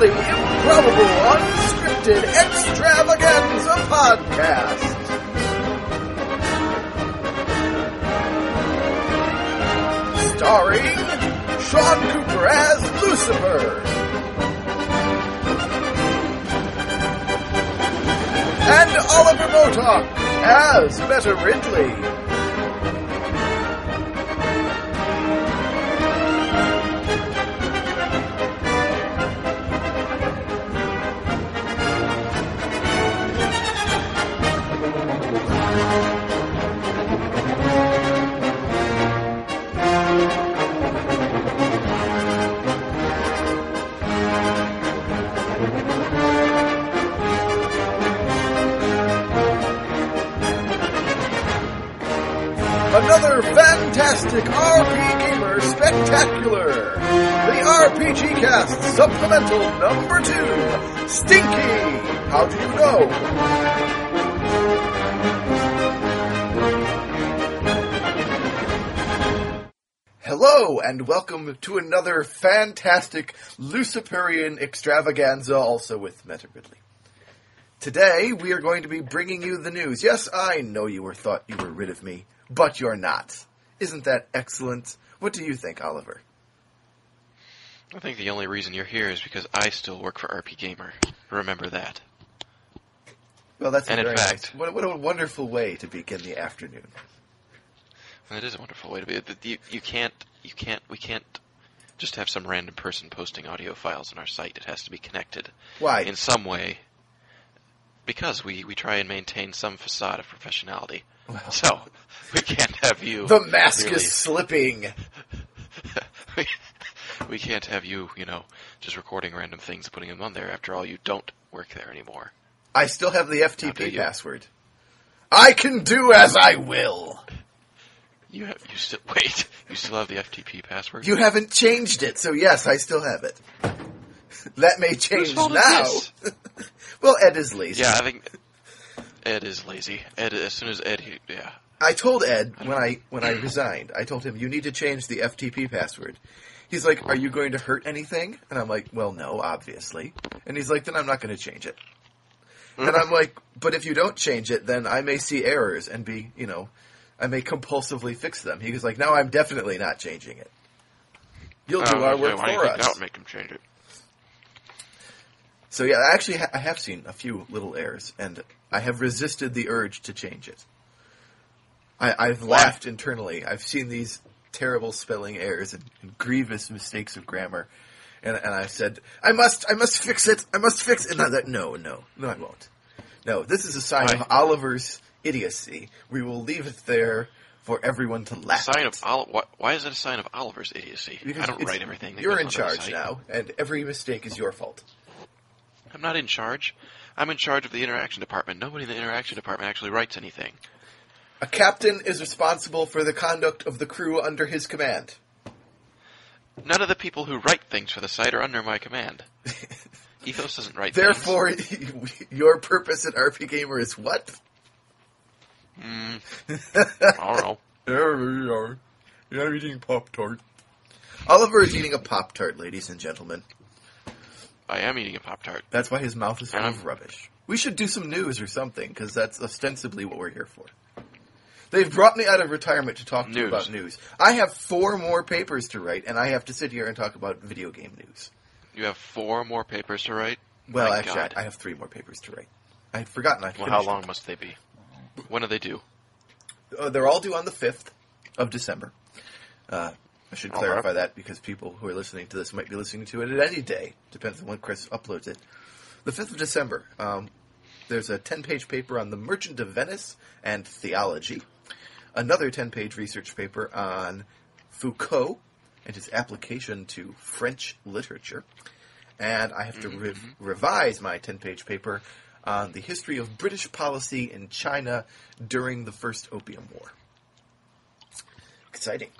thrilling, improbable, unscripted extravaganza podcast. Starring Sean Cooper as Lusipurr. And Oliver Motok as Meta Ridley. Supplemental Number 2! Stinky! How do you know? Hello, and welcome to another fantastic Luciferian extravaganza, also with Meta Ridley. Today, we are going to be bringing you the news. Yes, I know you were thought you were rid of me, but you're not. Isn't that excellent? What do you think, Oliver? I think the only reason you're here is because I still work for RP Gamer. Remember that. Well, that's a And in fact- nice- what, what a wonderful way to begin the afternoon. That is a wonderful way to be. You, you can't, you can't, we can't just have some random person posting audio files on our site. It has to be connected Why? in some way. Because we, we try and maintain some facade of professionality. Well, So, we can't have you. the mask really- is slipping. we, can't have you, you know, just recording random things and putting them on there. After all, you don't work there anymore. I still have the FTP password. I can do as I will. You have, you still, wait, you still have the FTP password? You haven't changed it, so yes, I still have it. that may change now. well, Ed is lazy. Yeah, I think Ed is lazy. Ed, as soon as Ed, he, yeah, I told Ed when I when I resigned, I told him you need to change the FTP password. He's like, "Are you going to hurt anything?" And I'm like, "Well, no, obviously." And he's like, "Then I'm not going to change it." And I'm like, "But if you don't change it, then I may see errors and be, you know, I may compulsively fix them." He was like, "No, I'm definitely not changing it. You'll do our work for us." That would make him change it. So yeah, I actually ha- I have seen a few little errors, and I have resisted the urge to change it. I, I've laughed internally. I've seen these terrible spelling errors and, and grievous mistakes of grammar, and, and I said, "I must, I must fix it. I must fix it." And I thought, "No, no, no, I won't. No, this is a sign of Oliver's idiocy. We will leave it there for everyone to laugh." Sign at. of Oli- why, why is it a sign of Oliver's idiocy? Because I don't write everything. that You're in charge now, and every mistake is your fault. I'm not in charge. I'm in charge of the interaction department. Nobody in the interaction department actually writes anything. A captain is responsible for the conduct of the crew under his command. None of the people who write things for the site are under my command. Ethos doesn't write Therefore, your purpose at RP Gamer is what? things. Mm, I don't know. There we are. You're eating Pop Tart. Oliver is eating a Pop Tart, ladies and gentlemen. I am eating a Pop Tart. That's why his mouth is full of rubbish. We should do some news or something, because that's ostensibly what we're here for. They've brought me out of retirement to talk to you News. about news. I have four more papers to write, and I have to sit here and talk about video game news. You have four more papers to write. Well, My actually, God. I I have three more papers to write. I had forgotten I Well, how long must they be? When do they due? Uh, they're all due on the 5th of December. Uh, I should All clarify that because people who are listening to this might be listening to it at any day. Depends on when Chris uploads it. The 5th of December, um, there's a 10 page paper on the Merchant of Venice and theology, another 10 page research paper on Foucault and his application to French literature, and I have to re- mm-hmm. revise my 10 page paper on the history of British policy in China during the First Opium War. Exciting.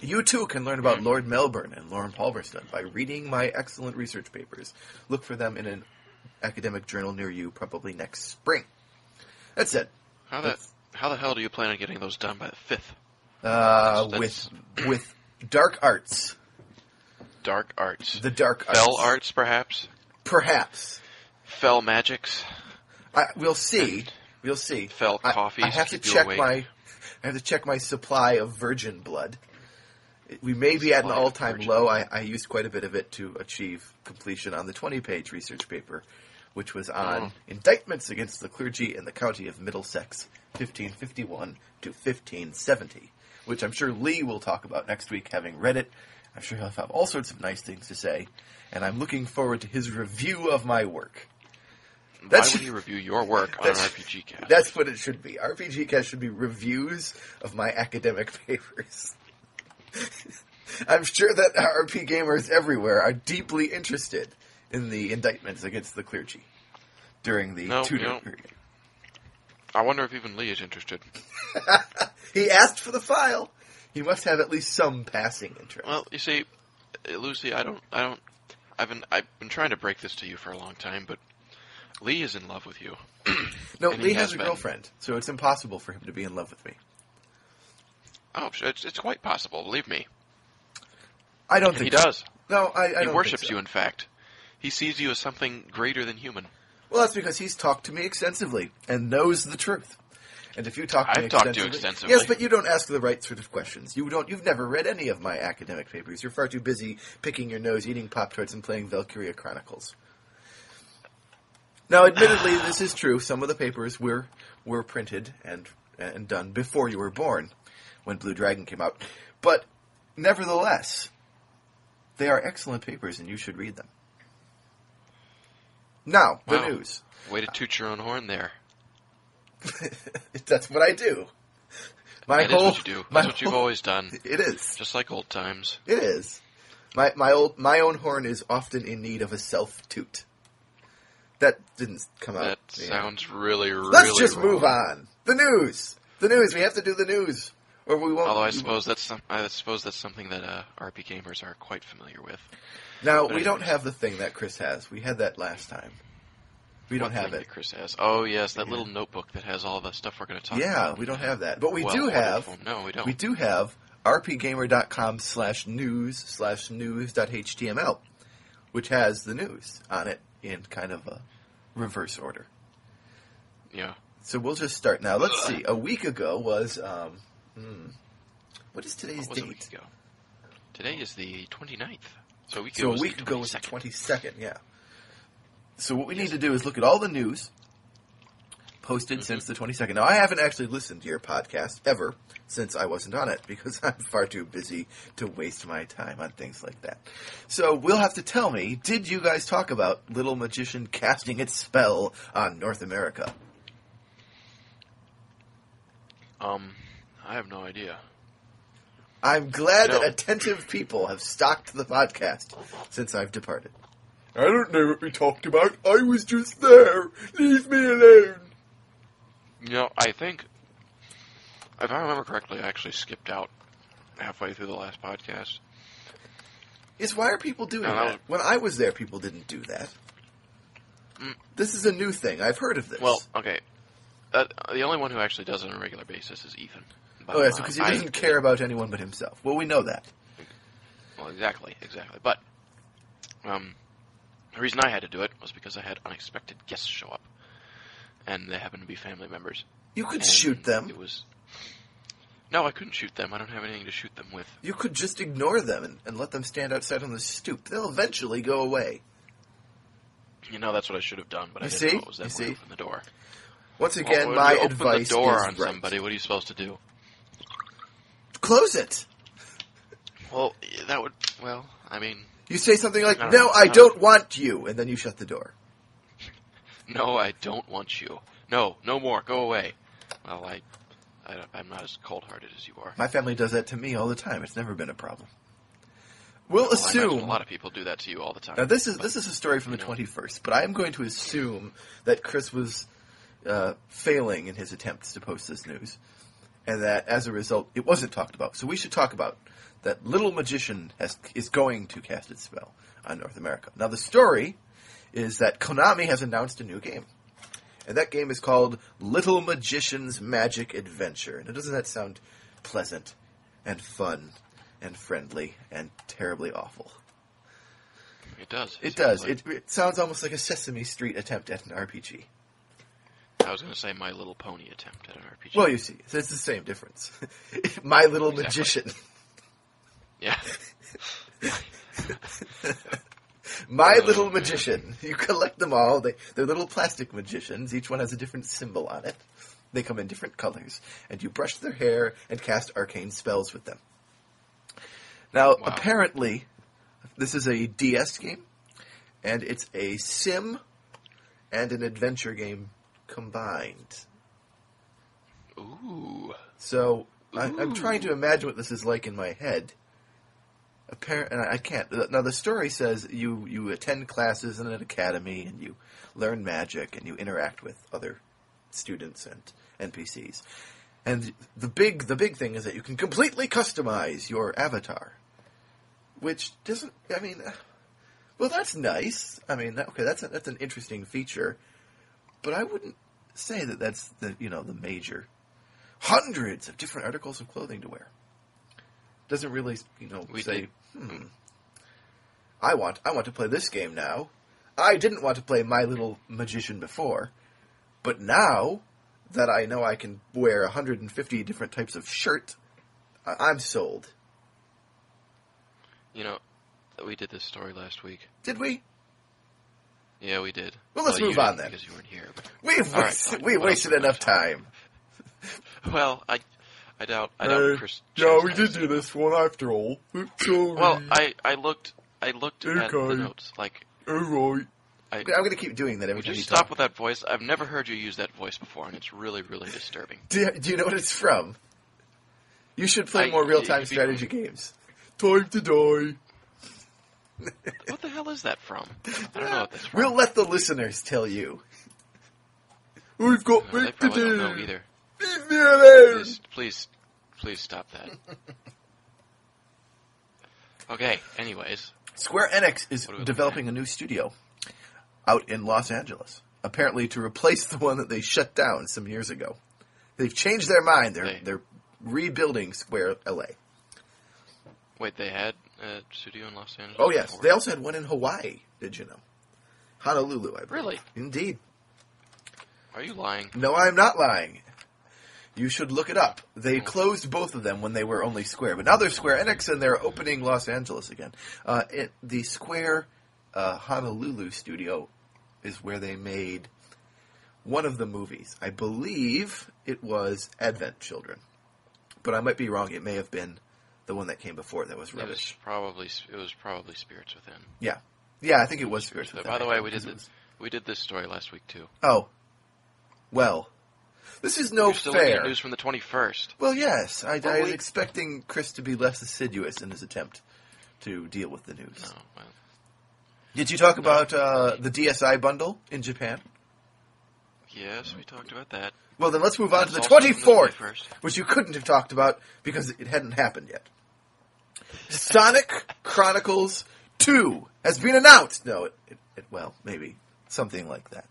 You too can learn about mm-hmm. Lord Melbourne and Lord Palmerston by reading my excellent research papers. Look for them in an academic journal near you, probably next spring. That's it. How the how the hell do you plan on getting those done by the fifth? Uh, with with dark arts. dark arts. The dark Fell arts. arts, perhaps? Perhaps. Fell magics? I, we'll see. We'll see. Fell I- coffees I, have to you check my. I have to check my supply of virgin blood. We may be at an all-time low. I, I used quite a bit of it to achieve completion on the 20-page research paper, which was on Oh. indictments against the clergy in the county of Middlesex, 1551 to 1570, which I'm sure Lee will talk about next week, having read it. I'm sure he'll have all sorts of nice things to say, and I'm looking forward to his review of my work. Why That's- would you review your work on RPG cast? That's what it should be. RPG Cast should be reviews of my academic papers. I'm sure that RP gamers everywhere are deeply interested in the indictments against the clergy during the No, Tudor no. period. I wonder if even Lee is interested. He asked for the file. He must have at least some passing interest. Well, you see, uh, Lucy, I don't, I don't, I've been, I've been trying to break this to you for a long time, but Lee is in love with you. no, Lee has, has a been. girlfriend, so it's impossible for him to be in love with me. Oh, it's, it's quite possible. Believe me, I don't and think he so. does. No, I, I he worships so. you. In fact, he sees you as something greater than human. Well, that's because he's talked to me extensively and knows the truth. And if you talk to I've me talked to you extensively, extensively. yes, but you don't ask the right sort of questions. You don't. You've never read any of my academic papers. You're far too busy picking your nose, eating pop tarts, and playing Valkyria Chronicles. Now, admittedly, this is true. Some of the papers were were printed and and done before you were born, when Blue Dragon came out. But nevertheless, they are excellent papers, and you should read them. Now, the news. Way to toot your own horn there. That's what I do. My That is whole, what you do. That's what you've whole- always done. It is. Just like old times. It is. My my old my own horn is often in need of a self toot. That didn't come out. That yeah. sounds really, really. Let's just wrong. move on. The news. The news. We have to do the news, or we won't. Although I suppose that's some, I suppose that's something that uh, RP gamers are quite familiar with. Now we don't have the thing that Chris has. We had that last time. We don't have it. that Chris has. Oh yes, that Yeah. little notebook that has all the stuff we're going to talk Yeah, about. we don't have that, but we Well, do have. form. No, we don't. We do have rpgamer.com slash news slash news.html, which has the news on it in kind of a reverse order. Yeah. So we'll just start now. Let's see. A week ago was, um, hmm, what is today's What was a date? week ago? Today is the 29th. So a week So ago a week the ago was the 22nd. 22nd, yeah. So what we need to do is look at all the news posted Mm-hmm. since the 22nd. Now, I haven't actually listened to your podcast ever since I wasn't on it because I'm far too busy to waste my time on things like that. So we'll have to tell me, did you guys talk about Little Magician casting its spell on North America? Um, I have no idea. I'm glad No. that attentive people have stocked the podcast since I've departed. I don't know what we talked about. I was just there. Leave me alone. You know, I think, if I remember correctly, I actually skipped out halfway through the last podcast. Is why are people doing No, that that? When I was there, people didn't do that. Mm. This is a new thing. I've heard of this. Well, okay. Uh, the only one who actually does it on a regular basis is Ethan. But, oh yes, uh, because he doesn't care about anyone but himself. Well, we know that. Well, exactly, exactly. But um, the reason I had to do it was because I had unexpected guests show up, and they happened to be family members. You could and shoot them. It was no, I couldn't shoot them. I don't have anything to shoot them with. You could just ignore them and, and let them stand outside on the stoop. They'll eventually go away. You know, that's what I should have done, but I didn't see? know it was them You who see? opened the door. Once again, Well, my you open advice the door is on right. somebody. What are you supposed to do? Close it. Well, that would. Well, I mean, You say something like, "No. I don't- want you," and then you shut the door. no, I don't want you. No, no more. Go away. Well, I, I I'm not as cold-hearted as you are. My family does that to me all the time. It's never been a problem. We'll Well, assume a lot of people do that to you all the time. Now this is but- this is a story from the twenty first, but I am going to assume that Chris was uh, failing in his attempts to post this news, and that as a result it wasn't talked about. So we should talk about that Little Magician has is going to cast its spell on North America. Now the story is that Konami has announced a new game, and that game is called Little Magician's Magic Adventure. Now doesn't that sound pleasant and fun and friendly and terribly awful? It does. It does. seriously. It, it sounds almost like a Sesame Street attempt at an RPG. I was going to say My Little Pony attempt at an RPG. Well, you see, it's the same difference. My Little Exactly. Magician. yeah. My Oh, Little. Magician. You collect them all. They, they're little plastic magicians. Each one has a different symbol on it. They come in different colors. And you brush their hair and cast arcane spells with them. Now, Wow. apparently, this is a DS game. And it's a sim and an adventure game combined. Ooh. So I, I'm trying to imagine what this is like in my head. Apparent, and I I can't. Now the story says you you attend classes in an academy and you learn magic and you interact with other students and NPCs. And the big the big thing is that you can completely customize your avatar, which doesn't. I mean, well, that's nice. I mean, okay, that's a, that's an interesting feature, but I wouldn't say that that's the you know the major hundreds of different articles of clothing to wear. Doesn't really, you know, We say, hmm, I want, I want to play this game now. I didn't want to play My Little Magician before, but now that I know I can wear 150 different types of shirt, I'm sold. You know, we did this story last week. Did we? Yeah, we did. Well, let's you move on then. Because you weren't here. But, We've All right, wasted, we What wasted enough got? time. well, I, I doubt. I doubt Uh, Chris. yeah, we did do this one after all. Well, I, I looked. I looked at the notes. Like, Alright. I, I'm going to keep doing that every time you you stop talk. with that voice? I've never heard you use that voice before, and it's really, really disturbing. Do you, do you know what it's from? You should play I- more real-time could be strategy games. Time to die. What the hell is that from? I don't know what that's from. We'll let the listeners tell you. We've got they work to do. don't know either. Please, please, please stop that. Okay. Anyways, Square Enix is are developing a new studio out in Los Angeles, apparently to replace the one that they shut down some years ago. They've changed their mind. They're They- they're rebuilding Square LA. wait. They had a studio in Los Angeles. Oh yes, they also had one in Hawaii. Did you know? Honolulu, I believe. Really? Indeed. Are you lying? No, I'm not lying. You should look it up. They closed both of them when they were only Square, but now they're Square Enix and they're opening Los Angeles again. Uh, it, the Square uh, Honolulu studio is where they made one of the movies. I believe it was Advent Children, but I might be wrong. It may have been the one that came before that was It was rubbish. probably it was probably Spirits Within. Yeah, yeah, I think it was Spirits Within. By the way, we did it the, was- we did this story last week too. Oh, well, this is no You're still fair. news from the 21st. Well, yes, I, Well, I was we- expecting Chris to be less assiduous in his attempt to deal with the news. No, well, Did you talk about uh, the DSI bundle in Japan? yes, we talked about that. Well, then let's move on to the That's from the 24th, 21st. which you couldn't have talked about because it hadn't happened yet. Sonic Chronicles 2 has been announced. No, it, it, it well, maybe something like that.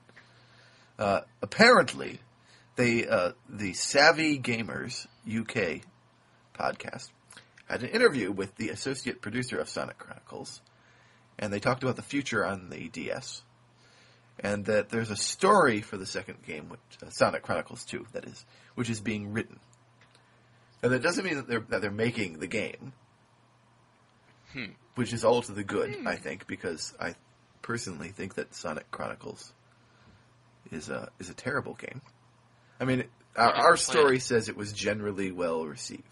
Uh, apparently, they uh, the Savvy Gamers UK podcast had an interview with the associate producer of Sonic Chronicles, and they talked about the future on the DS, and that there's a story for the second game, which, uh, Sonic Chronicles 2, that is, which is being written. And that doesn't mean that they're that they're making the game, Hmm. which is all to the good, I think, because I personally think that Sonic Chronicles is a is a terrible game. I mean, our, our story says it was generally well received.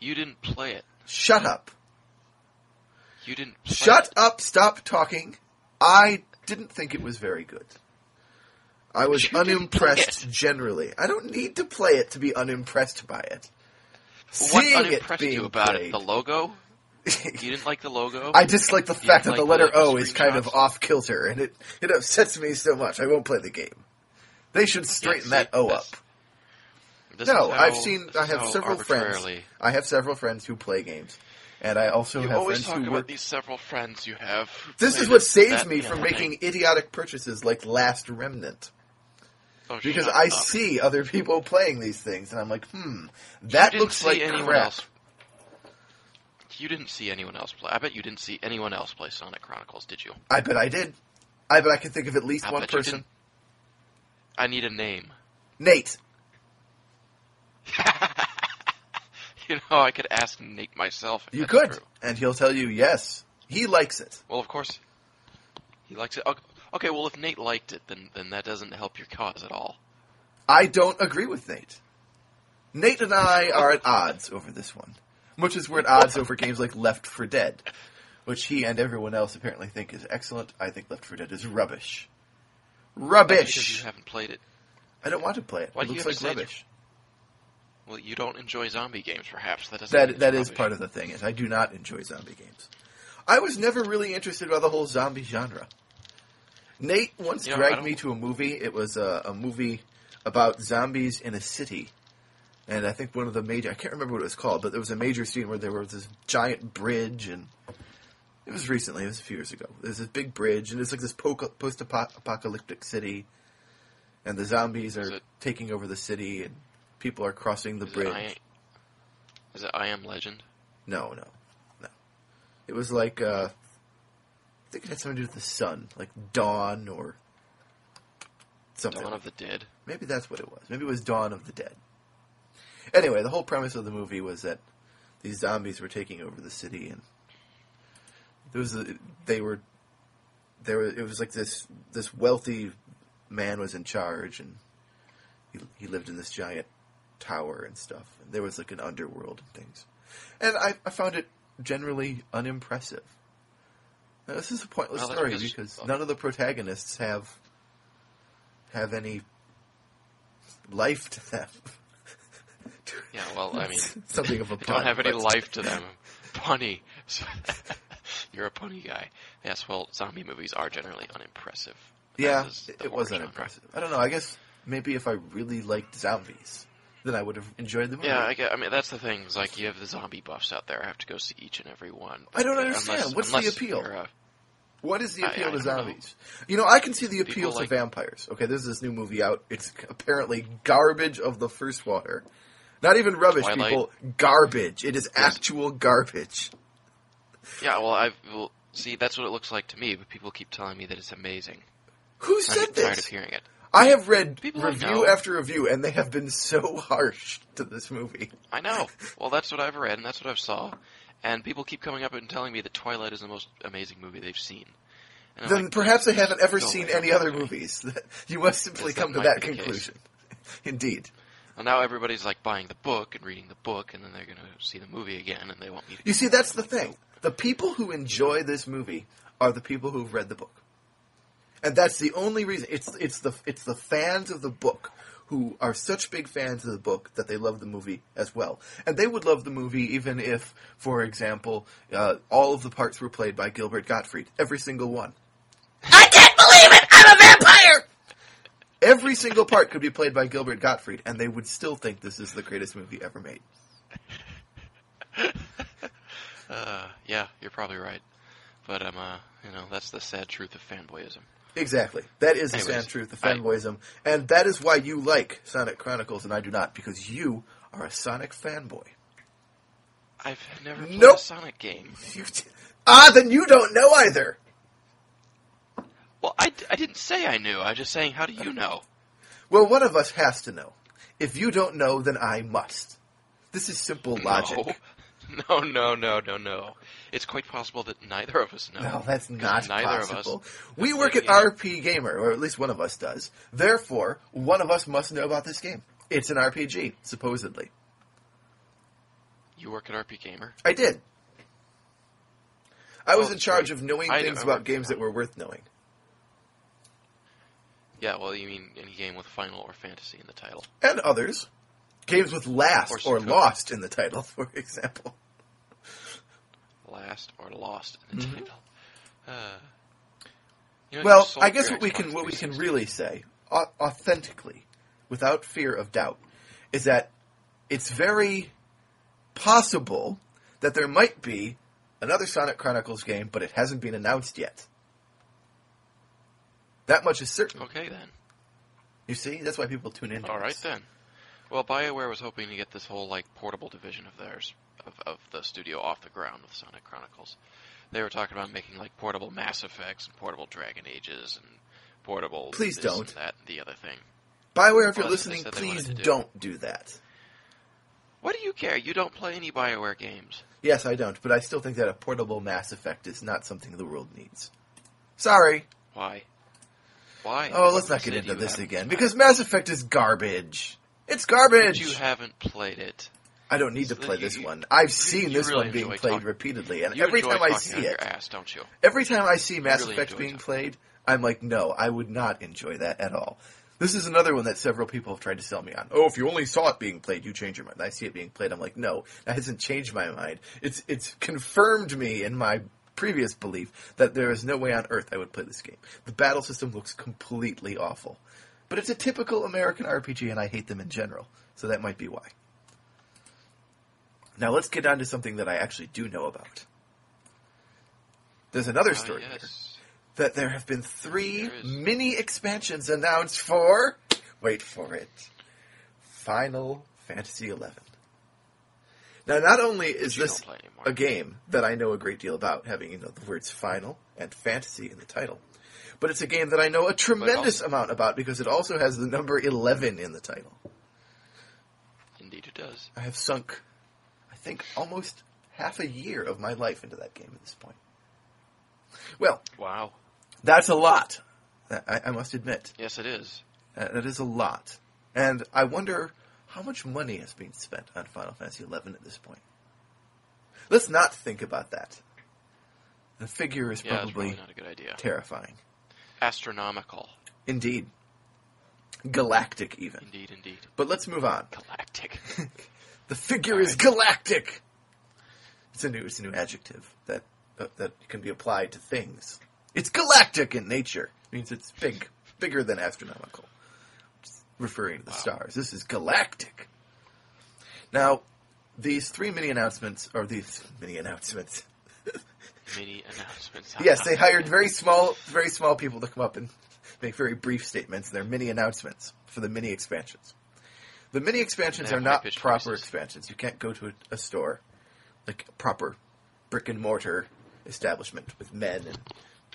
You didn't play it. Shut up! You didn't. Play Shut it. up! Stop talking. I didn't think it was very good. I was You unimpressed generally. I don't need to play it to be unimpressed by it. What Seeing it being you about played, it? The logo? You didn't like the logo? I dislike the fact that didn't the letter the O is kind of off kilter, and it, it upsets me so much. I won't play the game. They should straighten see, that O up. No, how- I've seen. I have several friends. I have several friends who play games, and I also You have always friends talk who about work. these several friends you have. This is what saves me from making thing. idiotic purchases like Last Remnant. Oh, Because I up. see other people playing these things, and I'm like, hmm, that looks like anyone crap. else. You didn't see anyone else play. I bet you didn't see anyone else play Sonic Chronicles, did you? I bet I did. I bet I can think of at least I one person. I need a name. Nate. you know, I could ask Nate myself. if You could, true. and he'll tell you yes. He likes it. Well, of course, he likes it. Okay, Okay, well, if Nate liked it, then then that doesn't help your cause at all. I don't agree with Nate. Nate and I are at odds over this one, much is we're at odds over games like Left 4 Dead, which he and everyone else apparently think is excellent. I think Left 4 Dead is rubbish. Because Rubbish. you haven't played it. I don't want to play it. Why it do looks like to say it's rubbish. Well, you don't enjoy zombie games, perhaps. That doesn't. That that is part of the thing. Is I do not enjoy zombie games. I was never really interested by the whole zombie genre. Nate once You know, dragged me to a movie. It was a, a movie about zombies in a city, and I think one of the major I can't remember what it was called, but there was a major scene where there was this giant bridge, and it was recently. It was a few years ago. There's this big bridge, and it's like this post-apocalyptic city, and the zombies are it- taking over the city, and people are crossing the Is bridge. It I, is it I Am Legend? No, no, no. It was like uh, I think it had something to do with the sun, like dawn or something. Dawn of the Dead? Maybe that's what it was. Maybe it was Dawn of the Dead. Anyway, the whole premise of the movie was that these zombies were taking over the city, and there was a, they were there. It was like this this wealthy man was in charge, and he he lived in this giant tower and stuff. And there was like an underworld and things, and I, I found it generally unimpressive. Now, this is a pointless Well, story because- because none of the protagonists have have any life to them. Yeah, well, I mean, something of a pun. don't have any but- life to them. Punny. You're a punny guy. Yes, well, zombie movies are generally unimpressive. Yeah, it, was genre. unimpressive. I don't know. I guess maybe if I really liked zombies, then I would have enjoyed the movie. Yeah, I, get, I mean that's the thing. Is like you have the zombie buffs out there. I have to go see each and every one. I don't understand. unless- What's the appeal? a- What is the appeal I to don't know. zombies? You know, I can see the People appeal like- to vampires. Okay, there's this new movie out. It's apparently garbage of the first water. Not even rubbish, Twilight? people. Garbage. It is actual garbage. yeah, well, I will see. That's what it looks like to me. But people keep telling me that it's amazing. Who I'm said tired of hearing it. I have read People review after review, and they have been so harsh to this movie. I know. Well, that's what I've read, and that's what I've saw. And people keep coming up and telling me that Twilight is the most amazing movie they've seen. And Then like, perhaps they haven't ever seen any other movies. You must simply Yes, come to that be the case. conclusion. Indeed. Well, now everybody's like buying the book and reading the book, and then they're going to see the movie again, and they want me to. You see, that's the thing. The people who enjoy this movie are the people who've read the book, and that's the only reason. It's it's the it's the fans of the book who are such big fans of the book that they love the movie as well, and they would love the movie even if, for example, uh, all of the parts were played by Gilbert Gottfried, every single one. I can't believe it! I'm a vampire. Every single part could be played by Gilbert Gottfried, and they would still think this is the greatest movie ever made. Uh, yeah, you're probably right. But um, uh, you know, that's the sad truth of fanboyism. Exactly. That is the sad truth, I- fanboyism. And that is why you like Sonic Chronicles and I do not, because you are a Sonic fanboy. I've never played Nope. a Sonic game. Ah, then you don't know either. Well, I, I didn't say I knew. I was just saying, how do you know? Well, one of us has to know. If you don't know, then I must. This is simple logic. No, no, no, no, no. It's quite possible that neither of us know. No, that's not neither possible. of us. we work at RP. Gamer, or at least one of us does. Therefore, one of us must know about this game. It's an RPG, supposedly. You work at RP Gamer. I did. I was Oh, in charge right. of knowing I things know- about games that were worth knowing. Yeah, well, you mean any game with Final or Fantasy in the title? and others. Games with last Or or lost in the title, for example. Last or Lost in the Mhm. title. Uh, you know, Well, I guess what we can what we can really say authentically, without fear of doubt, is that it's very possible that there might be another Sonic Chronicles game, but it hasn't been announced yet. That much is certain. Okay then. You see, that's why people tune in. All right then. Well, BioWare was hoping to get this whole like portable division of theirs of, of the studio off the ground with Sonic Chronicles. They were talking about making like portable Mass Effects and portable Dragon Ages and portable. Please don't. And that and the other thing. Bioware, if you're Well, that's what they listening, please do. don't do that. What do you care? You don't play any Bioware games. Yes, I don't, but I still think that a portable Mass Effect is not something the world needs. Sorry. Why? Why? Oh, let's not get into this again because Mass Effect is garbage. It's garbage. But you haven't played it. I don't need to play you- this you- one. I've you- seen this really one being played talking- repeatedly, and every time I see it, ass, don't you? every time I see Mass really Effect being talking. played, I'm like, no, I would not enjoy that at all. This is another one that several people have tried to sell me on. Oh, if you only saw it being played, you change your mind. I see it being played, I'm like, no, that hasn't changed my mind. It's it's confirmed me in my previous belief that there is no way on earth I would play this game. The battle system looks completely awful. But it's a typical American RPG and I hate them in general. So that might be why. Now let's get on to something that I actually do know about. There's another Ah, story here yes. that there have been three mini expansions announced for. Wait for it. Final Fantasy XI. Now, not only is this don't play anymore. a game that I know a great deal about, having you know the words "final" and "fantasy" in the title, but it's a game that I know a tremendous amount about because it also has the number eleven in the title. Indeed, it does. I have sunk, I think, almost half a year of my life into that game at this point. Well, Wow. that's a lot. I, I must admit. Yes, it is. Uh, that is a lot. And I wonder how much money has been spent on Final Fantasy XI at this point. Let's not think about that. The figure is Yeah, probably probably not a good idea. terrifying. Astronomical. Indeed. Galactic, even. Indeed, indeed. But let's move on. Galactic. the figure All is galactic! It's a new, it's a new adjective that, uh, that can be applied to things. It's galactic in nature. It means it's big, bigger than astronomical. Referring to the Wow. stars. This is galactic. Now, these three mini announcements, or these mini announcements, Mini announcements. yes, they hired very small, very small people to come up and make very brief statements. They're mini announcements for the mini expansions. The mini expansions are not proper voices. expansions. You can't go to a, a store, like a proper brick and mortar establishment with men and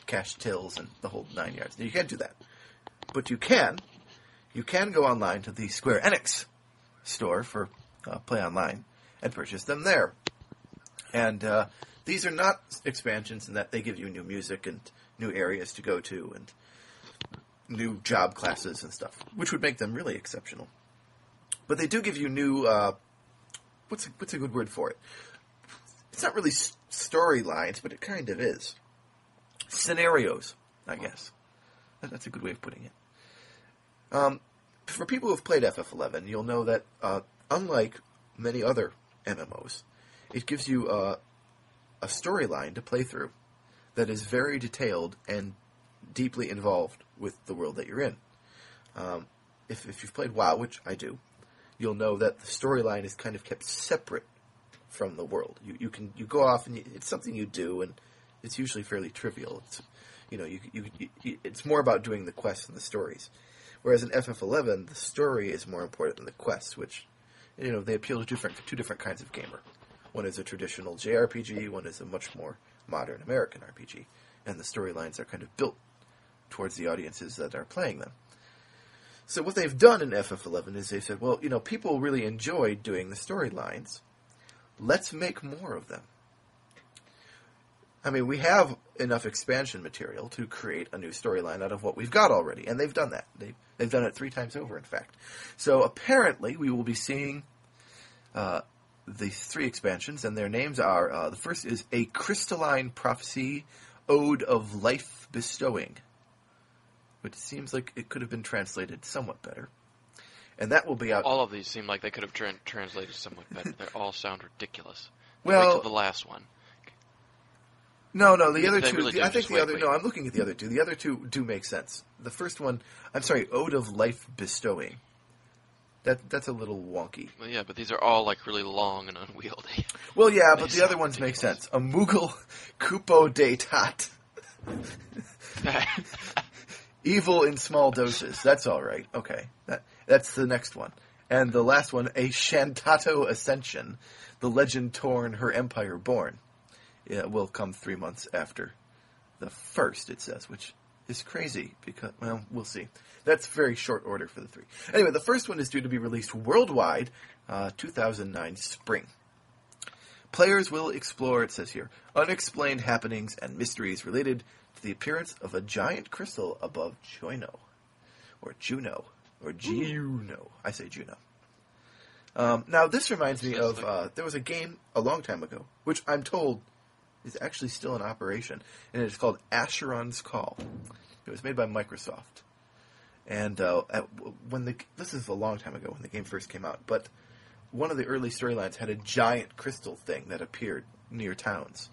cash tills and the whole nine yards. You can't do that. But you can. You can go online to the Square Enix store for uh, Play Online and purchase them there. And uh, these are not expansions in that they give you new music and new areas to go to and new job classes and stuff, which would make them really exceptional. But they do give you new. Uh, what's a, what's a good word for it? It's not really s- storylines, but it kind of is. Scenarios, I guess. That's a good way of putting it. Um, for people who have played FF11, you'll know that uh, unlike many other MMOs, it gives you uh, a storyline to play through that is very detailed and deeply involved with the world that you're in. Um, if, if you've played WoW, which I do, you'll know that the storyline is kind of kept separate from the world. You, you can you go off and you, it's something you do, and it's usually fairly trivial. It's you know you, you, you it's more about doing the quests and the stories. Whereas in FF11, the story is more important than the quests, which you know they appeal to different two different kinds of gamer. One is a traditional JRPG, one is a much more modern American RPG, and the storylines are kind of built towards the audiences that are playing them. So what they've done in FF11 is they said, well, you know, people really enjoyed doing the storylines. Let's make more of them. I mean, we have enough expansion material to create a new storyline out of what we've got already, and they've done that. They, they've done it three times over, in fact. So apparently, we will be seeing uh, the three expansions, and their names are uh, the first is A Crystalline Prophecy Ode of Life Bestowing, which seems like it could have been translated somewhat better. And that will be out. All of these seem like they could have tran translated somewhat better. They all sound ridiculous. Well- Wait till the last one. No, no, the other two. really the- I think the wait, other. wait. No, I'm looking at the other two. The other two do make sense. The first one, I'm sorry, Ode of Life Bestowing. That that's a little wonky. Well, yeah, but these are all like really long and unwieldy. Well, yeah, but the other ones make sense. A Moogle Kupo d'Etat. Evil in small doses. That's all right. Okay, that that's the next one. And the last one, a Shantotto Ascension, the legend torn, her empire born. It will come three months after the first, it says, which is crazy because, well, we'll see. That's very short order for the three. Anyway, the first one is due to be released worldwide, uh, 2009 spring. Players will explore, it says here, unexplained happenings and mysteries related to the appearance of a giant crystal above Jeuno. Or Jeuno. Or Jeuno. I say Jeuno. Um, now, this reminds me of uh, there was a game a long time ago, which I'm told is actually still in operation, and it's called Asheron's Call. It was made by Microsoft, and uh, at, when the this is a long time ago when the game first came out, but one of the early storylines had a giant crystal thing that appeared near towns,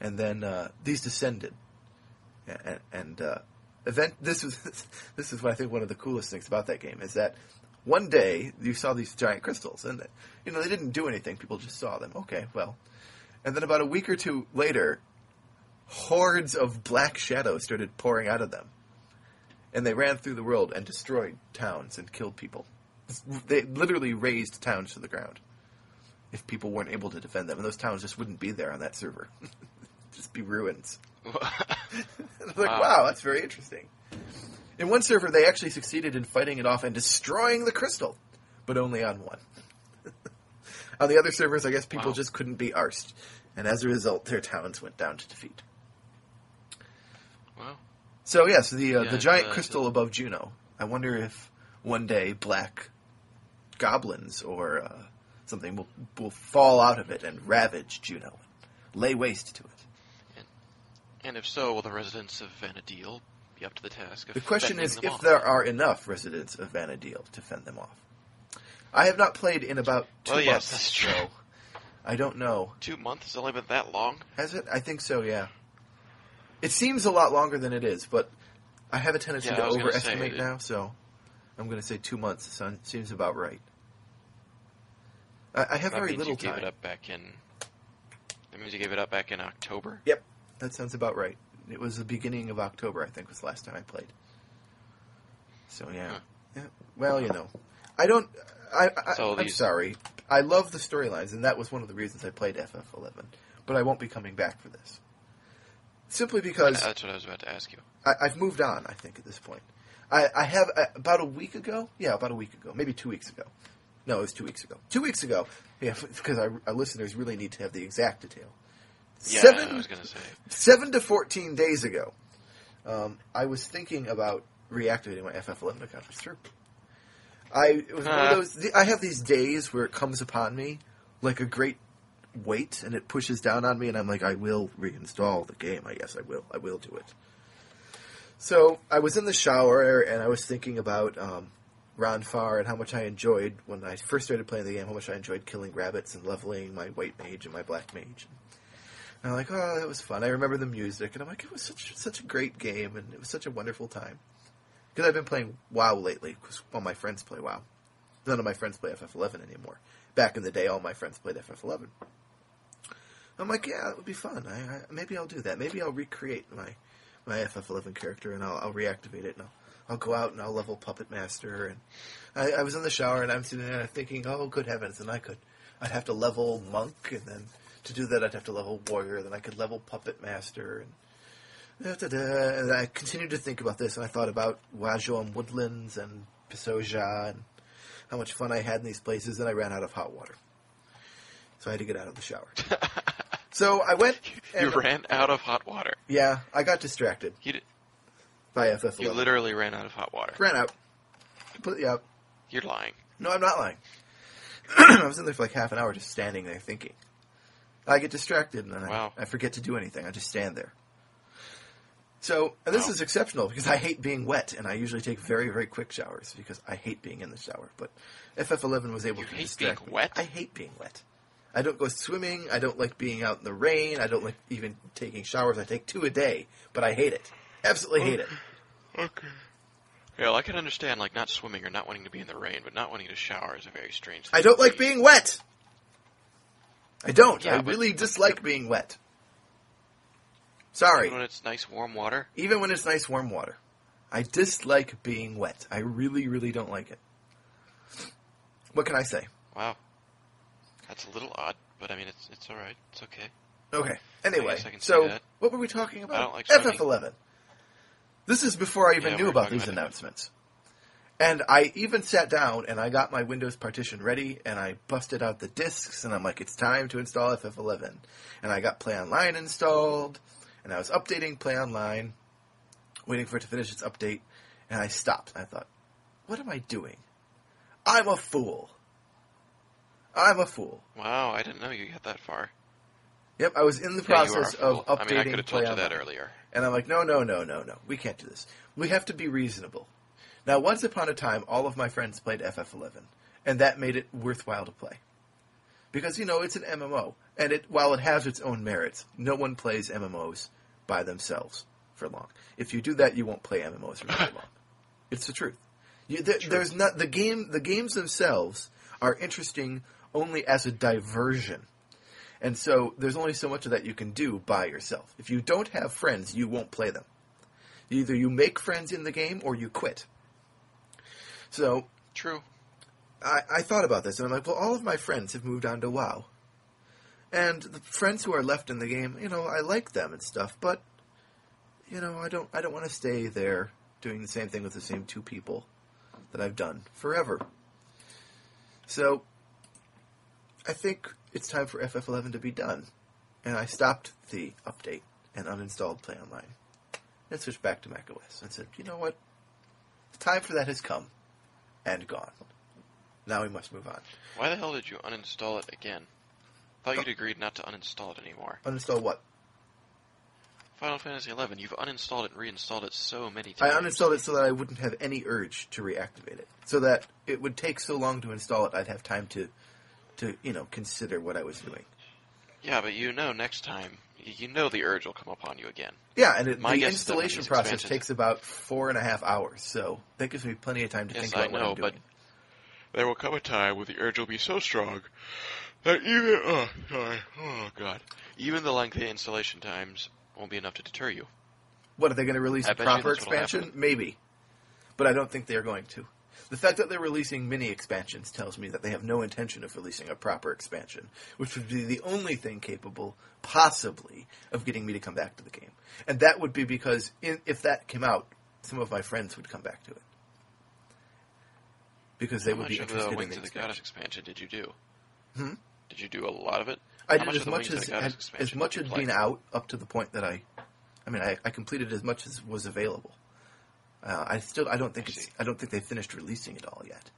and then uh, these descended, and, and uh, event. This was this is what I think one of the coolest things about that game is that one day you saw these giant crystals, and you know they didn't do anything. People just saw them. Okay, well, and then about a week or two later, hordes of black shadows started pouring out of them, and they ran through the world and destroyed towns and killed people. They literally razed towns to the ground if people weren't able to defend them, and those towns just wouldn't be there on that server. just be ruins. I was like, Wow. wow, that's very interesting. In one server, they actually succeeded in fighting it off and destroying the crystal, but only on one. On the other servers, I guess people Wow. just couldn't be arsed, and as a result, their towns went down to defeat. Wow. So yes, the uh, Yeah, the giant uh, crystal above Jeuno. I wonder if one day black goblins or uh, something will will fall out of it and ravage Jeuno, and lay waste to it. And if so, will the residents of Vana'diel be up to the task of The question is if off? there are enough residents of Vana'diel to fend them off. I have not played in about two Well, yes, months, that's true. so I don't know. Two months has only been that long. Has it? I think so. Yeah. It seems a lot longer than it is, but I have a tendency Yeah, to I was gonna overestimate say, now, so I'm going to say two months. So seems about right. I, I have that very means little you gave time. it up back in. That means you gave it up back in October. Yep, that sounds about right. It was the beginning of October, I think, was the last time I played. So yeah, Huh. yeah. Well, you know, I don't. I, I So I'm these- sorry. I love the storylines, and that was one of the reasons I played FF11. But I won't be coming back for this. Simply because That's what I was about to ask you. I, I've moved on. I think at this point, I, I have uh, about a week ago. Yeah, about a week ago, maybe two weeks ago. No, it was two weeks ago. Two weeks ago. Yeah, because our, our listeners really need to have the exact detail. Yeah, Seven I was gonna say. seven to fourteen days ago, um, I was thinking about reactivating my FF11 account. It's true. I it was one Uh. of those. I have these days where it comes upon me like a great weight, and it pushes down on me, and I'm like, I will reinstall the game. I guess I will. I will do it. So I was in the shower, and I was thinking about um, Ronfaure and how much I enjoyed when I first started playing the game. How much I enjoyed killing rabbits and leveling my white mage and my black mage. And I'm like, oh, that was fun. I remember the music, and I'm like, it was such such a great game, and it was such a wonderful time. Because I've been playing WoW lately, because all my friends play WoW. None of my friends play FF11 anymore. Back in the day, all my friends played FF11. I'm like, yeah, it would be fun. I, I maybe I'll do that. Maybe I'll recreate my my FF11 character, and I'll, I'll reactivate it, and I'll, I'll go out and I'll level Puppet Master. And I, I was in the shower, and I'm sitting there thinking, oh, good heavens! And I could, I'd have to level Monk, and then to do that, I'd have to level Warrior. Then I could level Puppet Master, and. And I continued to think about this, and I thought about Wajaom Woodlands and Pisoja, and how much fun I had in these places, and I ran out of hot water, so I had to get out of the shower. So I went. you ran out of hot water. Yeah, I got distracted You did, by FF11. you literally ran out of hot water. ran out. Completely out. You're lying. No, I'm not lying. I was in there for like half an hour just standing there thinking. I get distracted and then Wow. I, I forget to do anything. I just stand there. So, this Wow. is exceptional because I hate being wet and I usually take very, very quick showers because I hate being in the shower. But FF11 was able You to hate distract being me. wet? I hate being wet. I don't go swimming. I don't like being out in the rain. I don't like even taking showers. I take two a day, but I hate it. Absolutely hate it. Okay. Yeah, well, I can understand like not swimming or not wanting to be in the rain, but not wanting to shower is a very strange. Thing I don't like being wet. I don't. Yeah, I but- really dislike being wet. Sorry. Even when it's nice warm water. Even when it's nice warm water. I dislike being wet. I really, really don't like it. What can I say? Wow. That's a little odd, but I mean, it's it's all right. It's okay. Okay. Anyway, so what were we talking about? I don't like FF11. This is before I even Yeah, knew about these about announcements. And I even sat down and I got my Windows partition ready and I busted out the disks and I'm like, it's time to install FF11. And I got Play Online installed and I was updating PlayOnline, waiting for it to finish its update, and I stopped. I thought, what am I doing? I'm a fool. I'm a fool. Wow, I didn't know you got that far. Yep, I was in the Yeah, you are a process of updating I mean, I could have told you that earlier. And I'm like, no, no, no, no, no. We can't do this. We have to be reasonable. Now, once upon a time, all of my friends played FF11, and that made it worthwhile to play. Because, you know, it's an MMO, and it while it has its own merits, no one plays MMOs by themselves for long. If you do that, you won't play MMOs for very long. It's the truth. You, True. there's not the game. The games themselves are interesting only as a diversion. And so there's only so much of that you can do by yourself. If you don't have friends, you won't play them. Either you make friends in the game or you quit. So True. I, I thought about this and I'm like, well, all of my friends have moved on to WoW. And the friends who are left in the game, you know, I like them and stuff, but you know, I don't I don't want to stay there doing the same thing with the same two people that I've done forever. So I think it's time for FF11 to be done. And I stopped the update and uninstalled PlayOnline. And switched back to macOS and said, you know what? The time for that has come and gone. Now we must move on. Why the hell did you uninstall it again? Thought you'd agreed not to uninstall it anymore. Uninstall what? Final Fantasy XI, you've uninstalled it and reinstalled it so many times. I uninstalled it so that I wouldn't have any urge to reactivate it. So that it would take so long to install it, I'd have time to, to you know, consider what I was doing. Yeah, but you know next time, you know the urge will come upon you again. Yeah, and it, My the guess is that when installation process expansions- takes about four and a half hours, so that gives me plenty of time to Yes, think I about what I'm doing. I know, but there will come a time when the urge will be so strong that even oh sorry oh god even the lengthy installation times won't be enough to deter you. What are they going to release I a bet you proper that's what'll expansion? happen. Maybe, but I don't think they're going to. The fact that they're releasing mini expansions tells me that they have no intention of releasing a proper expansion, which would be the only thing capable, possibly, of getting me to come back to the game. And that would be because in, if that came out, some of my friends would come back to it because they How would be much of interested the in Wings the of the Goddess expansion. expansion did you do? Hmm? Did you do a lot of it? I How did as much as as, as much had been out up to the point that I, I mean, I, I completed as much as was available. Uh, I still I don't think I it's see. I don't think they finished releasing it all yet.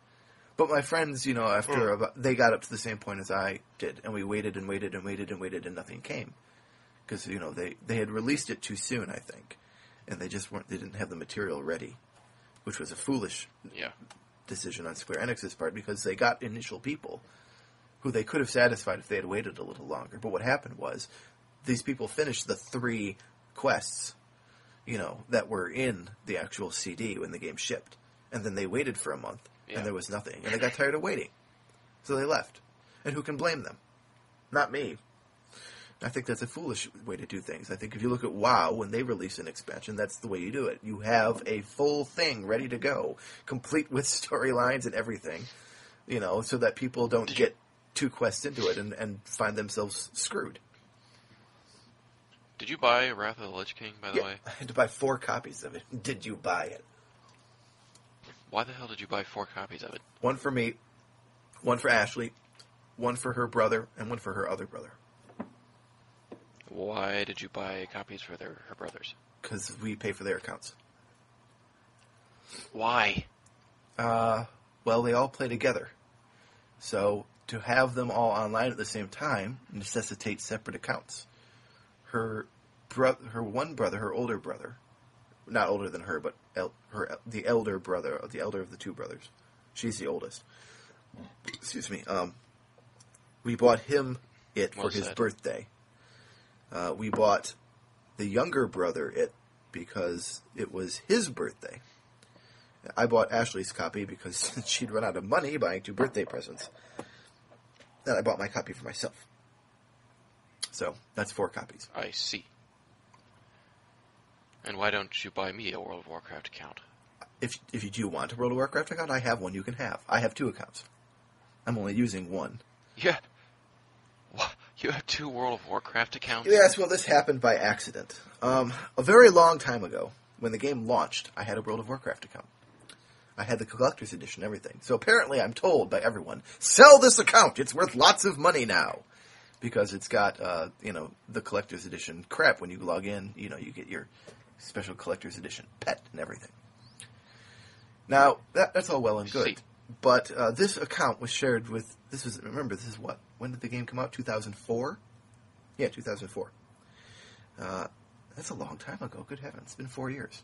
But my friends, you know, after Hmm. about, they got up to the same point as I did, and we waited and waited and waited and waited, and nothing came because you know they they had released it too soon, I think, and they just weren't they didn't have the material ready, which was a foolish Yeah. decision on Square Enix's part because they got initial people who they could have satisfied if they had waited a little longer. But what happened was these people finished the three quests, you know, that were in the actual CD when the game shipped, and then they waited for a month Yeah. and there was nothing, and they got tired of waiting, so they left. And who can blame them? Not me. I think that's a foolish way to do things. I think if you look at WoW, when they release an expansion, that's the way you do it. You have a full thing ready to go, complete with storylines and everything, you know, so that people don't get two quests into it and, and find themselves screwed. Did you buy Wrath of the Lich King, by the Yeah, way? I had to buy four copies of it. Did you buy it? Why the hell did you buy four copies of it? One for me, one for Ashley, one for her brother, and one for her other brother. Why did you buy copies for their her brothers? Because we pay for their accounts. Why? Uh, well, they all play together. So to have them all online at the same time necessitates separate accounts. Her bro- her one brother, her older brother, not older than her, but el- her the elder brother, the elder of the two brothers. She's the oldest. Excuse me. Um, we bought him it for Well his birthday. Uh, we bought the younger brother it because it was his birthday. I bought Ashley's copy because she'd run out of money buying two birthday presents. Then I bought my copy for myself. So that's four copies. I see. And why don't you buy me a World of Warcraft account? If if you do want a World of Warcraft account, I have one you can have. I have two accounts. I'm only using one. Yeah. You have two World of Warcraft accounts? Yes, well, this happened by accident. Um, a very long time ago, when the game launched, I had a World of Warcraft account. I had the collector's edition, everything. So apparently, I'm told by everyone, sell this account. It's worth lots of money now because it's got, uh, you know, the collector's edition crap. When you log in, you know, you get your special collector's edition pet and everything. Now that, that's all well and good, but uh, this account was shared with. This was remember this is what when did the game come out? Two thousand four. Yeah, two thousand four. Uh, that's a long time ago. Good heavens, it's been four years.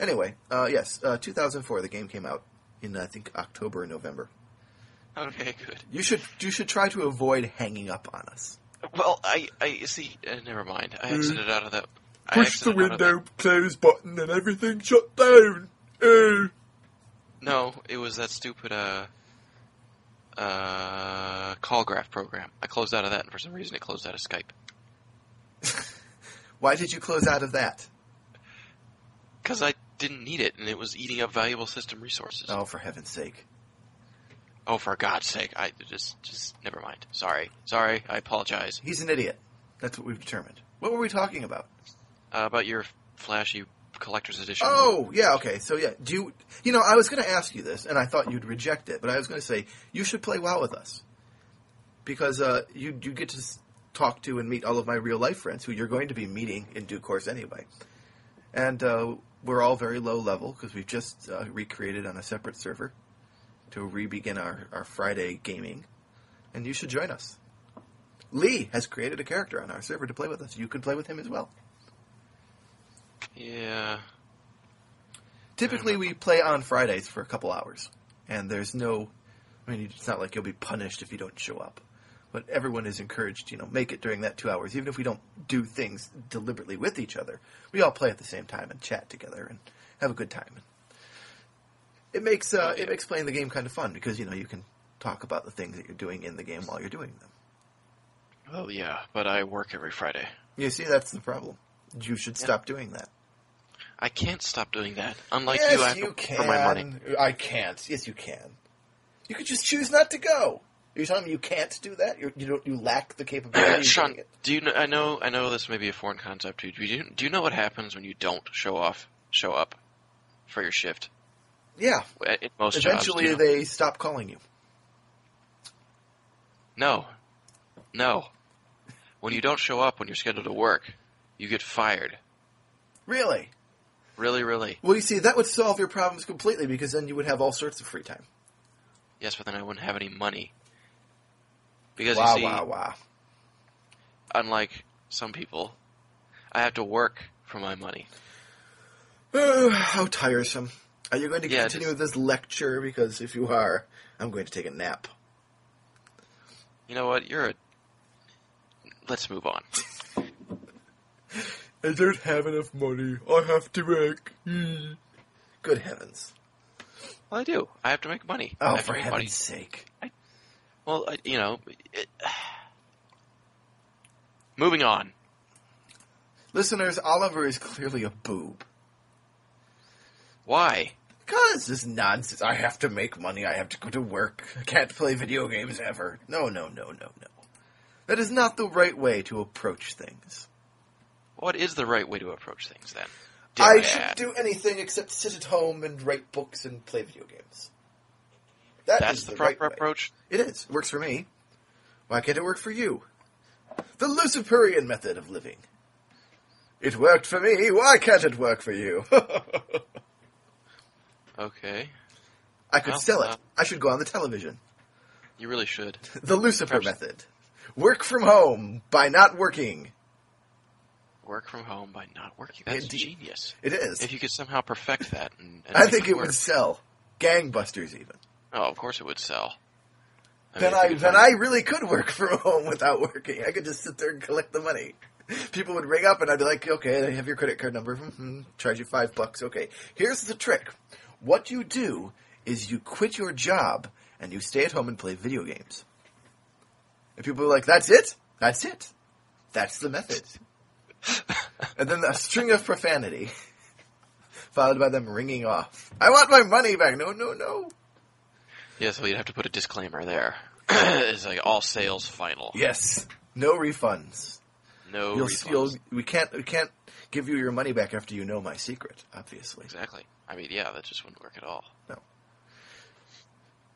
Anyway, uh, yes, uh, 2004. The game came out in I think October or November. Okay, good. You should you should try to avoid hanging up on us. Well, I, I see. Uh, never mind. I Hmm. exited out of that. I exited out of that- close button, and everything shut down. Uh. No, it was that stupid uh, uh, call graph program. I closed out of that, and for some reason, it closed out of Skype. Why did you close out of that? Because I didn't need it, and it was eating up valuable system resources. Oh, for heaven's sake! Oh, for God's sake! I just, just never mind. Sorry, sorry. I apologize He's an idiot. That's what we've determined. What were we talking about? uh, about your flashy collector's edition. Oh, yeah, okay. So yeah, do you, you know, I was going to ask you this, and I thought you'd reject it, but I was going to say you should play WoW with us because uh, you you get to talk to and meet all of my real life friends who you're going to be meeting in due course anyway, and uh, we're all very low level because we've just uh, recreated on a separate server to re-begin our, our Friday gaming, and you should join us. Lee has created a character on our server to play with us. You can play with him as well. Yeah. Typically, we play on Fridays for a couple hours, and there's no. I mean, it's not like you'll be punished if you don't show up, but everyone is encouraged. You know, make it during that two hours, even if we don't do things deliberately with each other. We all play at the same time and chat together and have a good time. It makes uh, it makes playing the game kind of fun because you know you can talk about the things that you're doing in the game while you're doing them. Well, yeah, but I work every Friday. You see, that's the problem. You should Yeah. stop doing that. I can't stop doing that. Unlike yes, you, I have you to can. for my money. I can't. Yes, you can. You could just choose not to go. You're telling me you can't do that? You're, you don't. You lack the capability. Sean, do you know? I know. I know this may be a foreign concept to you. Do you, do you know what happens when you don't show off, show up for your shift? Yeah. Uh, in most jobs, Eventually, do you know? they stop calling you. No, no. When you don't show up when you're scheduled to work, you get fired. Really? Really, really. Well, you see, that would solve your problems completely because then you would have all sorts of free time. Yes, but then I wouldn't have any money. Because wow, you see, wow, wow. unlike some people, I have to work for my money. Oh, how tiresome. Are you going to Yeah, continue this lecture? Because if you are, I'm going to take a nap. You know what? You're a. Let's move on. I don't have enough money. I have to work. Good heavens. Well, I do. I have to make money. Oh, for heaven's money. sake. Well, I, you know. It, moving on. Listeners, Oliver is clearly a boob. Why? Because this nonsense. I have to make money. I have to go to work. I can't play video games ever. No, no, no, no, no. That is not the right way to approach things. What is the right way to approach things then? I Dad. shouldn't do anything except sit at home and write books and play video games. That That's is the, the, proper right way. approach. It is. It works for me. Why can't it work for you? The Lusipurrian method of living. It worked for me. Why can't it work for you? Okay, I could Well, sell it. uh, I should go on the television. you really should. The Lusipurr Perhaps- method. Work from home by not working. Work from home by not working. That's Indeed. genius. It is. If you could somehow perfect that, and, and I think it work. would sell. Gangbusters, even. Oh, of course it would sell. I then mean, I then I really could work from home without working. I could just sit there and collect the money. People would ring up and I'd be like, "Okay, I have your credit card number. hmm Charge you five bucks. Okay, here's the trick. What you do is you quit your job and you stay at home and play video games." And people are like, "That's it? That's it? That's the method." and then a string of profanity, followed by them ringing off. I want my money back. No, no, no. Yeah, so you'd have to put a disclaimer there. it's like all sales final. Yes, no refunds. No You'll, refunds. you'll, we can't we can't give you your money back after you know my secret. Obviously. Exactly. I mean, yeah, that just wouldn't work at all. No.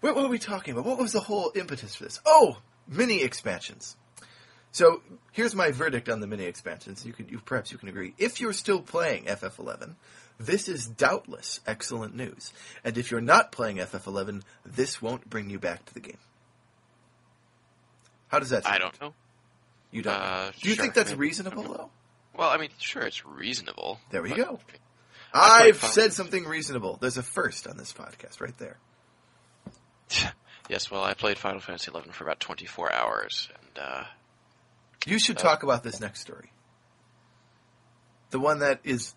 What, what were we talking about? What was the whole impetus for this? Oh, mini expansions. So here's my verdict on the mini expansions. You can, you, perhaps you can agree. If you're still playing FF11, this is doubtless excellent news. And if you're not playing FF11, this won't bring you back to the game. How does that? Sound? I don't know. You don't. Uh, Do you sure, think that's maybe. reasonable though? Well, I mean, sure, it's reasonable. There we go. I've said something reasonable. There's a first on this podcast right there. Yes, well, I played Final Fantasy XI for about 24 hours, and uh, You should Uh, talk about this next story. The one that is.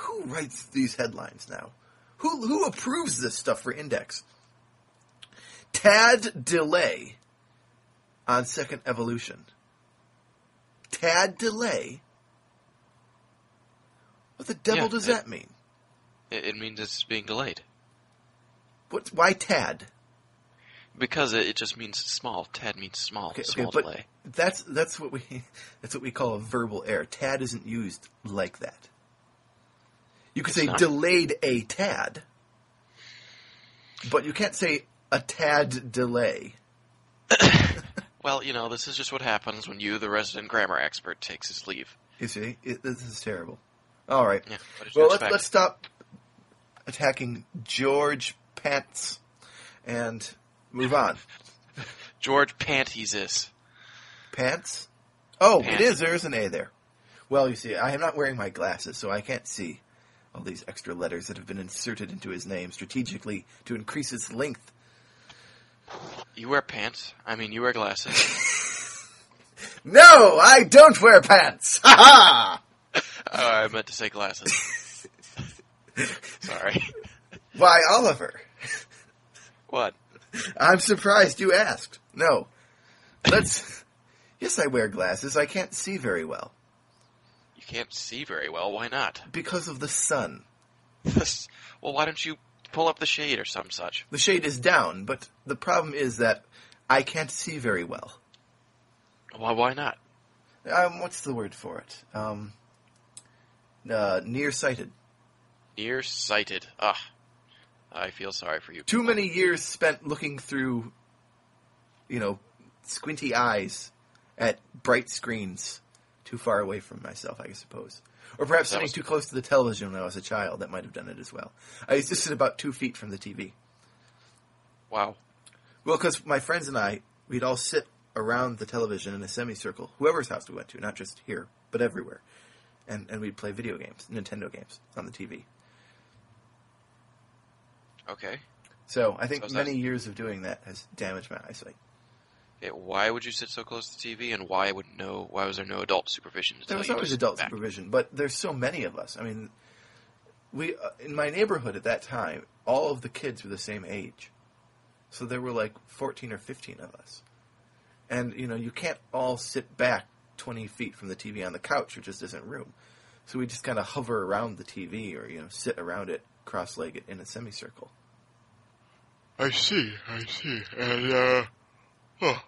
Who writes these headlines now? Who who approves this stuff for Index? Tad delay on second evolution. Tad delay. What the devil Yeah, does it- that mean? it, it means it's being delayed. What? Why tad? Because it, it just means small. Tad means small. Okay, okay, small but delay. that's that's what we that's what we call a verbal error. Tad isn't used like that. You could It's say not? delayed a tad, but you can't say a tad delay. Well, you know, this is just what happens when you, the resident grammar expert, takes his leave. You see, it, this is terrible. All right. Yeah. What did you Well, let's let's stop attacking George Pants and move on. George Panties is. Pants? Oh, Pants. it is. There is an A there. Well, you see, I am not wearing my glasses, so I can't see all these extra letters that have been inserted into his name strategically to increase its length. You wear pants. I mean, you wear glasses. No, I don't wear pants. Ha ha! oh, I meant to say glasses. Sorry. Why, Oliver? What? I'm surprised you asked. No, let's. yes, I wear glasses. I can't see very well can't see very well. Why not? because of the sun. well, why don't you pull up the shade or some such? The shade is down, but the problem is that I can't see very well. Why? Why not? Um, what's the word for it? Um, uh, nearsighted. Nearsighted. Ah, I feel sorry for you. Too many years spent looking through, you know, squinty eyes at bright screens, too far away from myself, I suppose. Or perhaps That sitting was- too close to the television when I was a child. That might have done it as well. I used to sit about two feet from the TV. Wow. Well, because my friends and I, we'd all sit around the television in a semicircle, whoever's house we went to, not just here, but everywhere. And, and we'd play video games, Nintendo games, on the TV. Okay. So I think So many that- years of doing that has damaged my eyesight. Okay, why would you sit so close to the TV, and why would no? Why was there no adult supervision? To There tell was you always sit adult back? supervision, but there's so many of us. I mean, we uh, in my neighborhood at that time, all of the kids were the same age, so there were like 14 or 15 of us, and you know you can't all sit back 20 feet from the TV on the couch, there just isn't room. So we just kind of hover around the TV, or you know sit around it cross-legged in a semicircle. I see. I see. And uh, oh,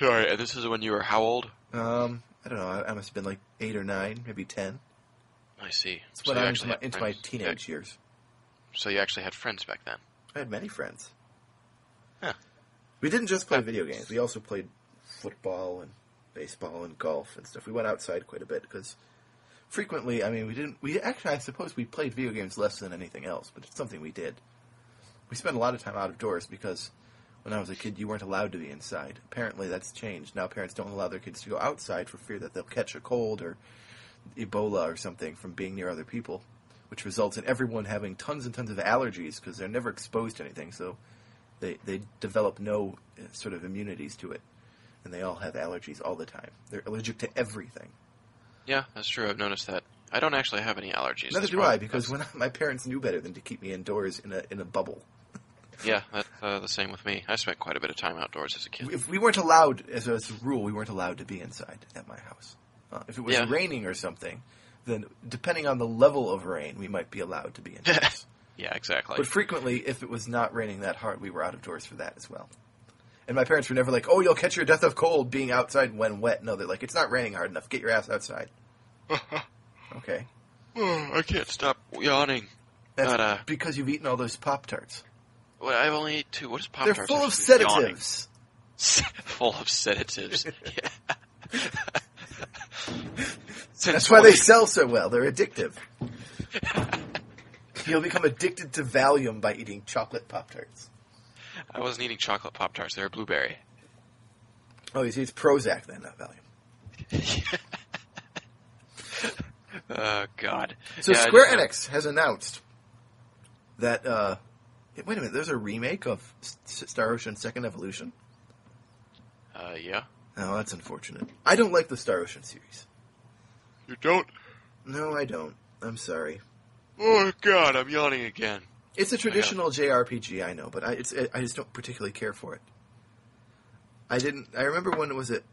sorry. This is when you were how old? Um, I don't know. I, I must have been like eight or nine, maybe ten. I see. It's So when I actually my, into my teenage years. So you actually had friends back then. I had many friends. Huh. We didn't just play Huh. video games. We also played football and baseball and golf and stuff. We went outside quite a bit because frequently, I mean, we didn't. We actually, I suppose, we played video games less than anything else, but it's something we did. We spent a lot of time out of doors because when I was a kid, you weren't allowed to be inside. Apparently, that's changed. Now, parents don't allow their kids to go outside for fear that they'll catch a cold or Ebola or something from being near other people, which results in everyone having tons and tons of allergies because they're never exposed to anything. So they they develop no uh, sort of immunities to it, and they all have allergies all the time. They're allergic to everything. Yeah, that's true. I've noticed that. I don't actually have any allergies. Neither That's do I, because when I, my parents knew better than to keep me indoors in a in a bubble. Yeah, that's uh, the same with me. I spent quite a bit of time outdoors as a kid. If we weren't allowed, as a, as a rule, we weren't allowed to be inside at my house. Uh, if it was Yeah. raining or something, then depending on the level of rain, we might be allowed to be indoors. Yeah, exactly. but frequently, if it was not raining that hard, we were out of doors for that as well. And my parents were never like, "Oh, you'll catch your death of cold being outside when wet." No, they're like, "It's not raining hard enough. Get your ass outside." Okay, I can't stop yawning. that's But, uh, because you've eaten all those pop tarts. Well, I've only ate two. What is Pop They're full of sedatives. full of sedatives. yeah. That's why they sell so well. They're addictive. You'll become addicted to Valium by eating chocolate pop tarts. I wasn't eating chocolate Pop Tarts. They were blueberry. Oh, you see, it's Prozac then, not Valium. Oh God. So Yeah, Square Enix has announced that. Uh, wait a minute. There's a remake of Star Ocean Second Evolution. Uh, yeah. Oh, that's unfortunate. I don't like the Star Ocean series. You don't. No, I don't. I'm sorry. Oh God, I'm yawning again. It's a traditional JRPG, I know, but I, it's, I just don't particularly care for it. I didn't. I remember when was it.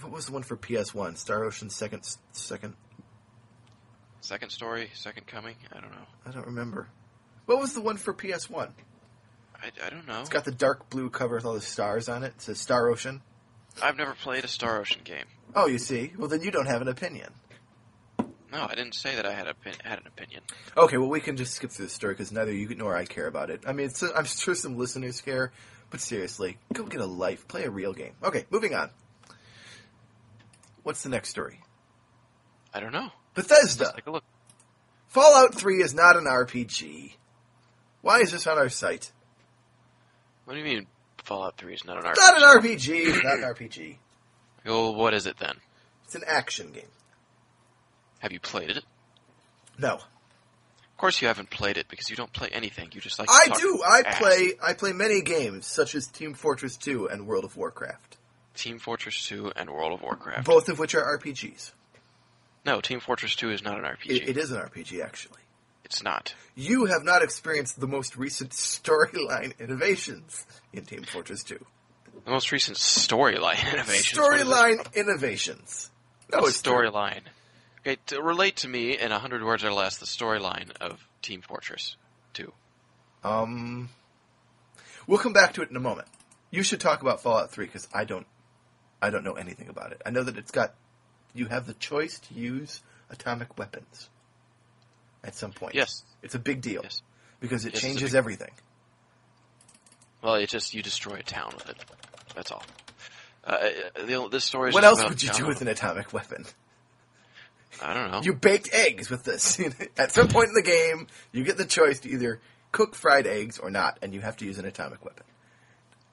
What was the one for PS One? Star Ocean Second Second. Second story, second coming. I don't know. I don't remember. What was the one for PS One? I, I don't know. It's got the dark blue cover with all the stars on it. It says Star Ocean. I've never played a Star Ocean game. Oh, you see. Well, then you don't have an opinion. No, I didn't say that I had a had an opinion. Okay, well, we can just skip through the story because neither you nor I care about it. I mean, it's, I'm sure some listeners care, but seriously, go get a life. Play a real game. Okay, moving on. What's the next story? I don't know. Bethesda. Let's take a look. Fallout 3 is not an RPG. Why is this on our site? What do you mean Fallout 3 is not an RPG? It's not an RPG. It's not an RPG. Well, what is it then? It's an action game. Have you played it? No. Of course you haven't played it because you don't play anything. You just like to I do. I ass. play. I play many games, such as Team Fortress 2 and World of Warcraft, Team Fortress 2 and World of Warcraft. both of which are RPGs. No, Team Fortress 2 is not an RPG. It, it is an RPG, actually. It's not. You have not experienced the most recent storyline innovations in Team Fortress 2. The most recent storyline innovation. What is this? Storyline innovations. No, What's it's storyline. Okay, to relate to me in a hundred words or less the storyline of Team Fortress 2. Um, we'll come back to it in a moment. You should talk about Fallout 3 because I don't, I don't know anything about it. I know that it's got, you have the choice to use atomic weapons at some point. Yes. it's a big deal Yes. because it Yes, changes everything. Well, it just you destroy a town with it. That's all. Uh, the, this story. Is What else would you do with an atomic weapon? I don't know. You baked eggs with this. At some point in the game, you get the choice to either cook fried eggs or not, and you have to use an atomic weapon.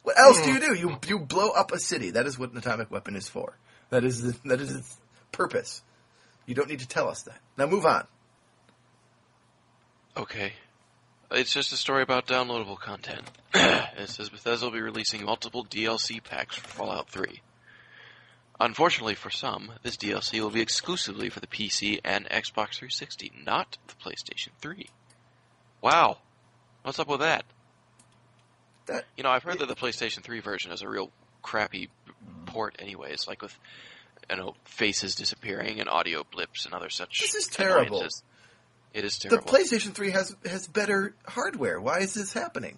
What else do you do? You you blow up a city. That is what an atomic weapon is for. That is the, that is its purpose. You don't need to tell us that. Now move on. Okay. It's just a story about downloadable content. it says Bethesda will be releasing multiple DLC packs for Fallout 3. Unfortunately for some, this DLC will be exclusively for the PC and Xbox 360, not the PlayStation 3. Wow. What's up with that? That You know, I've heard that the PlayStation 3 version is a real crappy port anyways, like with, you know, faces disappearing and audio blips and other such This is terrible. annoyances. It is the. PlayStation 3 has has better hardware. Why is this happening?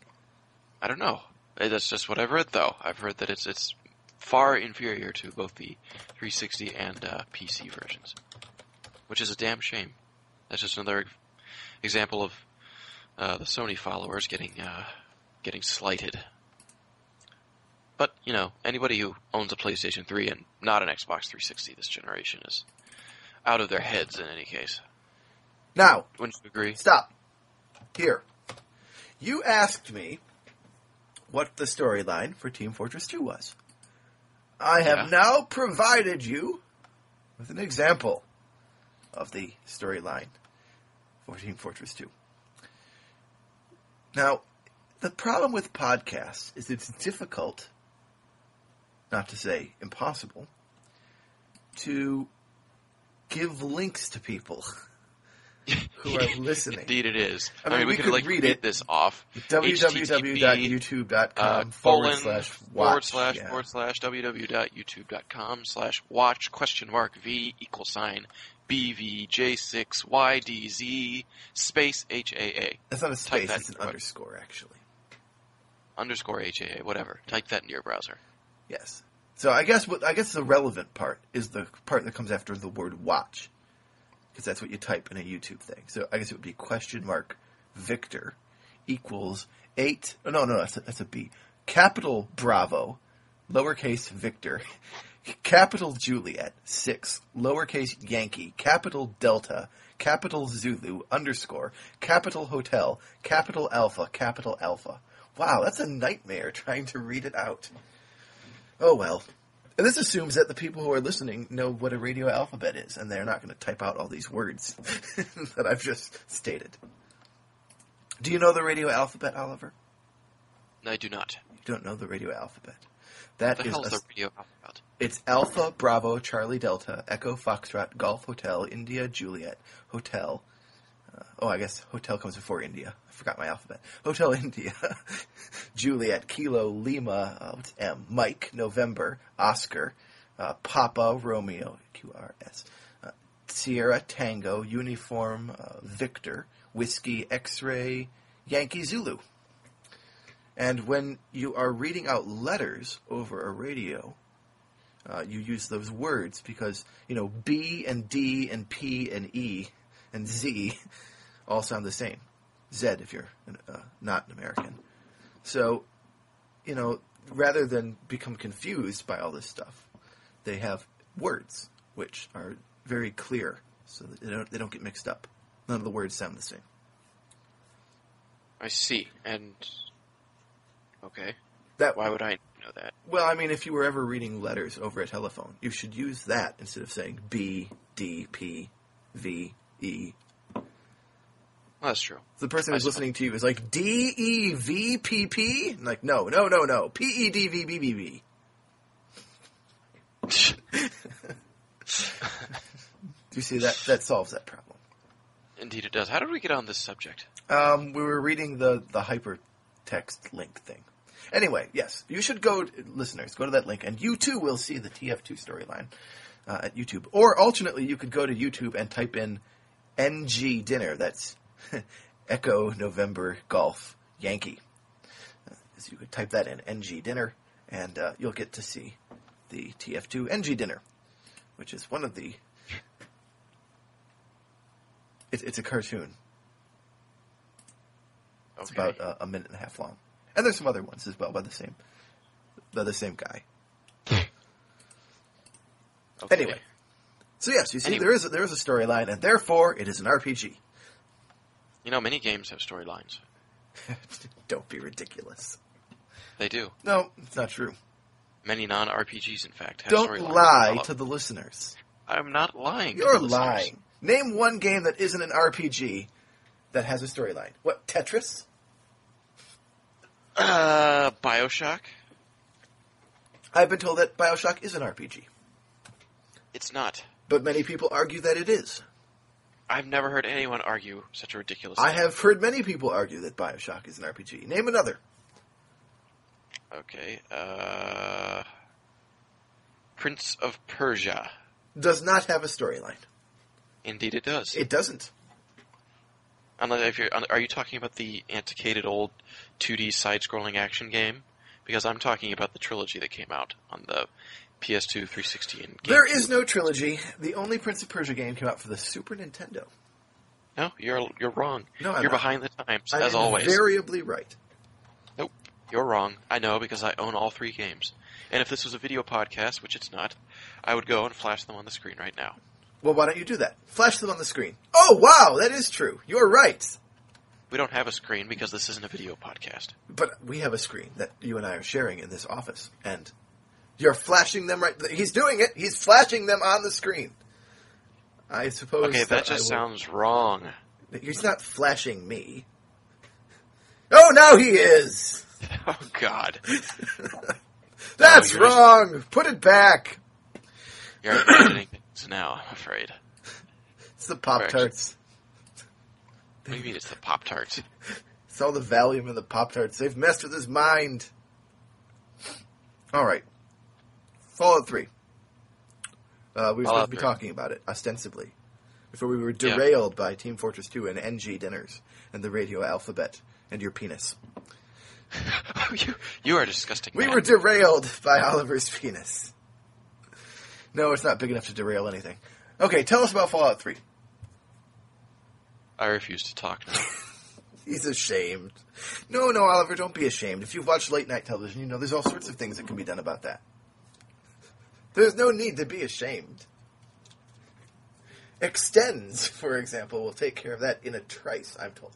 I don't know. That's just what I've heard, though. I've heard that it's it's far inferior to both the 360 and uh, PC versions, which is a damn shame. That's just another example of uh, the Sony followers getting uh, getting slighted. But you know, anybody who owns a PlayStation 3 and not an Xbox 360 this generation is out of their heads. In any case, Now, wouldn't you agree? Stop. Here. You asked me what the storyline for Team Fortress 2 was. I have Yeah. now provided you with an example of the storyline for Team Fortress 2. Now, the problem with podcasts is it's difficult, not to say impossible, to give links to people who are listening. Indeed, it is. I I mean, mean, we we, could, like read it. this off. www.youtube.com uh, forward slash forward slash Yeah. forward slash www.youtube.com slash watch question mark v equal sign bvj6ydz space haa. That's not a space, it's an underscore, actually. underscore HAA, whatever. Type that in your browser. Yes. So I guess what I guess the relevant part is the part that comes after the word watch, because that's what you type in a YouTube thing. So I guess it would be question mark Victor equals eight. Oh, no, no, that's a, that's a B. Capital Bravo, lowercase Victor, capital Juliet six, lowercase Yankee, capital Delta, capital Zulu underscore, capital Hotel, capital Alpha, capital Alpha. Wow, that's a nightmare trying to read it out. Oh well. And this assumes that the people who are listening know what a radio alphabet is, and they're not going to type out all these words that I've just stated. Do you know the radio alphabet, Oliver? No, I do not. You don't know the radio alphabet. That What the is hell is a- the radio alphabet? it's Alpha, Bravo, Charlie, Delta, Echo, Foxtrot, Golf, Hotel, India, Juliet, Hotel. Oh, I guess Hotel comes before India. I forgot my alphabet. Hotel India, Juliet, Kilo, Lima, uh, what's M? Mike, November, Oscar, uh, Papa, Romeo, QRS, uh, Sierra, Tango, Uniform, uh, Victor, Whiskey, X-Ray, Yankee, Zulu. And when you are reading out letters over a radio, uh, you use those words because you know B and D and P and E and Z all sound the same. Z if you're an, uh, not an American. So, you know, rather than become confused by all this stuff, they have words which are very clear, so that they don't they don't get mixed up. None of the words sound the same. I see. And okay, That why would I know that? Well, I mean, if you were ever reading letters over a telephone, you should use that instead of saying B, D, P, V, E. That's true. The person who's listening to you is like D, E, V, P, P. Like, no, no, no, no. P, E, D, V, B, B, B. Do you see that? That solves that problem. Indeed, it does. How did we get on this subject? Um, we were reading the the hypertext link thing. Anyway, yes, you should go, listeners, go to that link, and you too will see the TF2 storyline uh, at YouTube. Or alternately, you could go to YouTube and type in NG dinner. That's Echo November Golf Yankee. Uh, so you could type that in NG dinner, and uh, you'll get to see the TF2 NG dinner, which is one of the. It's, it's a cartoon. It's Okay. about uh, a minute and a half long, and there's some other ones as well by the same, by the same guy. Okay. Anyway, so yes, you see, Anyway. there is a, there is a storyline, and therefore it is an RPG. You know, many games have storylines. Don't be ridiculous. They do. No, it's not true. Many non-RPGs, in fact, have Don't storylines. lie to the listeners. I'm not lying. You're lying. Name one game that isn't an RPG that has a storyline. What Tetris? Uh, Bioshock. I've been told that Bioshock is an RPG, It's not. but many people argue that it is. I've never heard anyone argue such a ridiculous. I have heard many people argue that Bioshock is an RPG. Name another. Okay. Uh, Prince of Persia. Does not have a storyline. Indeed, it does. It doesn't. Unless if you're, are you talking about the antiquated old 2D side-scrolling action game? Because I'm talking about the trilogy that came out on the PS2, 360, and GameCube. There is no trilogy. The only Prince of Persia game came out for the Super Nintendo. No, you're you're wrong. No, I'm you're not. behind the times, I'm as always. invariably right. Nope, you're wrong. I know because I own all three games. And if this was a video podcast, which it's not, I would go and flash them on the screen right now. Well, why don't you do that? Flash them on the screen. Oh, wow, that is true. You're right. We don't have a screen because this isn't a video podcast. But we have a screen that you and I are sharing in this office, and you're flashing them right. He's doing it. He's flashing them on the screen. I suppose. Okay, that I just sounds wrong. He's not flashing me. Oh, now he is. Oh God, That's just- wrong. Put it back. you're abandoning things now. I'm afraid. It's the Pop Tarts. What do you mean it's the Pop Tarts? It's all the Valium and the Pop Tarts. They've messed with his mind. All right. Fallout 3. Uh, we were supposed to be 3. talking about it, ostensibly, before we were derailed by Team Fortress 2 and NG dinners and the radio alphabet and your penis. you, you are disgusting. We man. were derailed by Oliver's penis. No, it's not big enough to derail anything. Okay, tell us about Fallout 3. I refuse to talk now. He's ashamed. No, no, Oliver, don't be ashamed. If you've watched late night television, you know there's all sorts of things that can be done about that. There's no need to be ashamed. Extenze, for example, will take care of that in a trice, I'm told.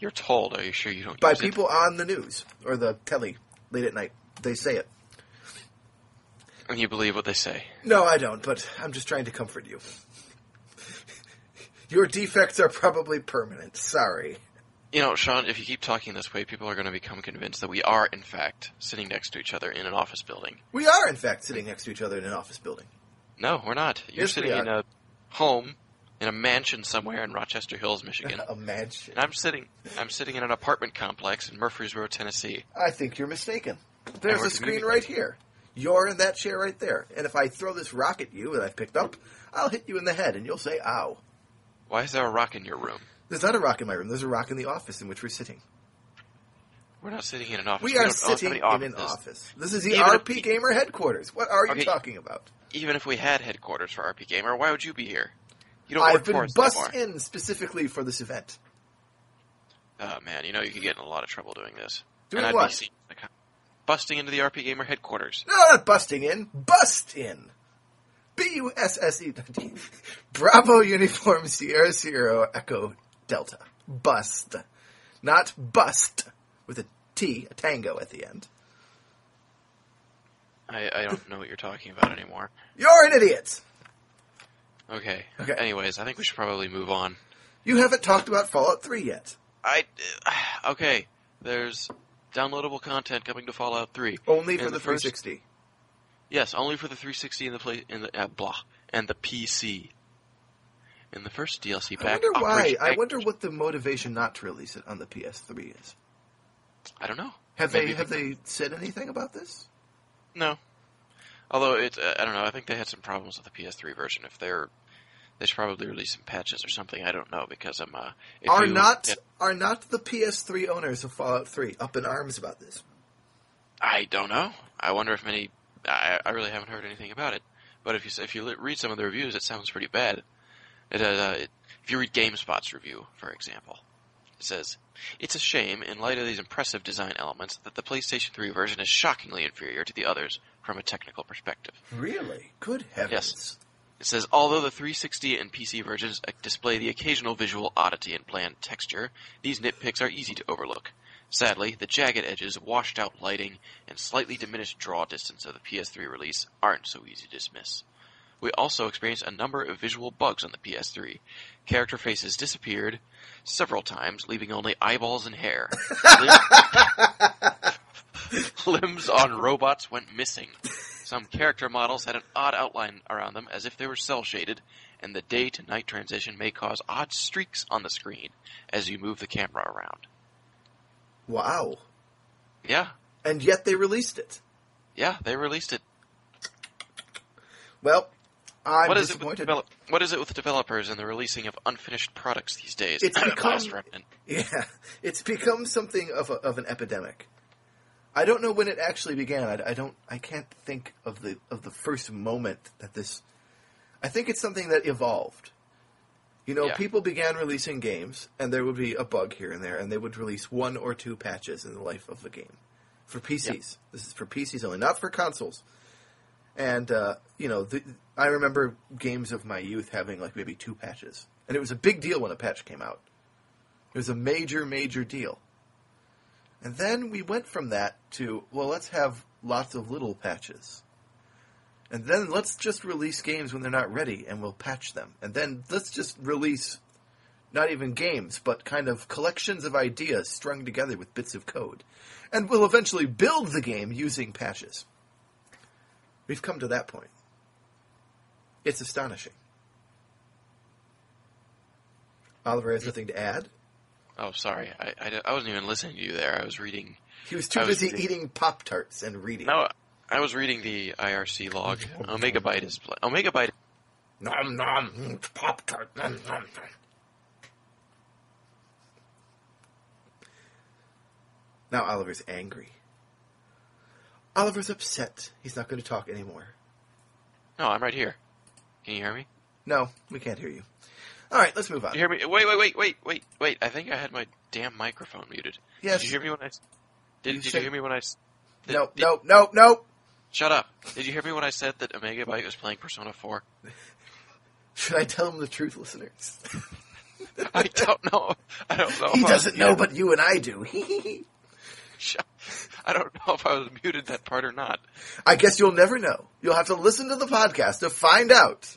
You're told. Are you sure you don't? By use it? people on the news or the telly late at night. They say it. and you believe what they say. No, I don't, but I'm just trying to comfort you. Your defects are probably permanent. Sorry. You know, Sean, if you keep talking this way, people are going to become convinced that we are, in fact, sitting next to each other in an office building. We are, in fact, sitting next to each other in an office building. No, we're not. You're Yes, sitting in a home, in a mansion somewhere in Rochester Hills, Michigan. a mansion. and I'm sitting, I'm sitting in an apartment complex in Murfreesboro, Tennessee. I think you're mistaken. There's a screen right here. You're in that chair right there. And if I throw this rock at you that I've picked up, I'll hit you in the head and you'll say, ow. Why is there a rock in your room? There's not a rock in my room. There's a rock in the office in which we're sitting. We're not sitting in an office. We don't oh, are sitting any in an office. This is the Even RP we- Gamer headquarters. What are you Okay. talking about? Even if we had headquarters for RPGamer, why would you be here? You don't I've work been bussed in specifically for this event. Oh man, you know you could get in a lot of trouble doing this. Doing and I'd what? Be seen like, busting into the RPGamer headquarters. No, not busting in. Bust in. B U S S E. Bravo Uniform Sierra Sierra Echo Delta. Bust. Not bust. With a T, a tango at the end. I, I don't know what you're talking about anymore. You're an idiot! Okay. Okay. Anyways, I think we should probably move on. You haven't talked about Fallout 3 yet. I okay. There's downloadable content coming to Fallout 3. Only for the, the first- 360. Yes, only for the 360 and the play in the uh, blah and the PC. In the first DLC pack. I wonder why. Operation I Egg- wonder what the motivation not to release it on the PS3 is. I don't know. Have Maybe they have they said anything about this? No. Although it's, uh, I don't know. I think they had some problems with the PS3 version. If they're, they should probably release some patches or something. I don't know because I'm. Uh, are you- not yeah, are not the PS3 owners of Fallout 3 up in arms about this? I don't know. I wonder if many. I, I really haven't heard anything about it. But if you if you read some of the reviews, it sounds pretty bad. It, uh, it, if you read GameSpot's review, for example, it says it's a shame, in light of these impressive design elements, that the PlayStation 3 version is shockingly inferior to the others from a technical perspective. Really? Good heavens. Yes. It says, although the 360 and PC versions uh, display the occasional visual oddity and bland texture, these nitpicks are easy to overlook. Sadly, the jagged edges, washed out lighting, and slightly diminished draw distance of the PS3 release aren't so easy to dismiss. We also experienced a number of visual bugs on the PS3. Character faces disappeared several times, leaving only eyeballs and hair. Limbs- Limbs on robots went missing. Some character models had an odd outline around them as if they were cel shaded, and the day to night transition may cause odd streaks on the screen as you move the camera around. Wow. Yeah, And yet they released it. yeah, they released it. Well, I'm what is it with develop- What is it with developers and the releasing of unfinished products these days? It's become- Yeah, it's become something of a, of an epidemic. I don't know when it actually began. I, I don't. I can't think of the of the first moment that this. I think it's something that evolved. You know, Yeah. people began releasing games, and there would be a bug here and there, and they would release one or two patches in the life of the game for PCs. This is for PCs only, not for consoles. And uh, you know, the, I remember games of my youth having like maybe two patches, and it was a big deal when a patch came out. It was a major, major deal. And then we went from that to, well, let's have lots of little patches. And then let's just release games when they're not ready and we'll patch them. And then let's just release not even games, but kind of collections of ideas strung together with bits of code. And we'll eventually build the game using patches. We've come to that point. It's astonishing. Oliver has nothing to add. Oh, sorry. I, I, I wasn't even listening to you there. I was reading. He was too I busy reading- eating Pop Tarts and reading. No, I was reading the IRC log. Oh, Omega Byte is Omega Byte. Nom nom, Pop Tart, nom nom. Now Oliver's angry. Oliver's upset. He's not going to talk anymore. No, I'm right here. Can you hear me? No, we can't hear you. All right, let's move on. You hear me? Wait, wait, wait, wait, wait, wait. I think I had my damn microphone muted. Yes. Did you hear me when I? Did, You did said- you hear me when I? s- Did, No, did- no, no, no. Shut up. Did you hear me when I said that Omega Byte was playing Persona 4? Should I tell him the truth, listeners? I don't know. I don't know. he if I was doesn't know, but you and I do. Shut- I don't know if I was muted that part or not. I guess you'll never know. You'll have to listen to the podcast to find out.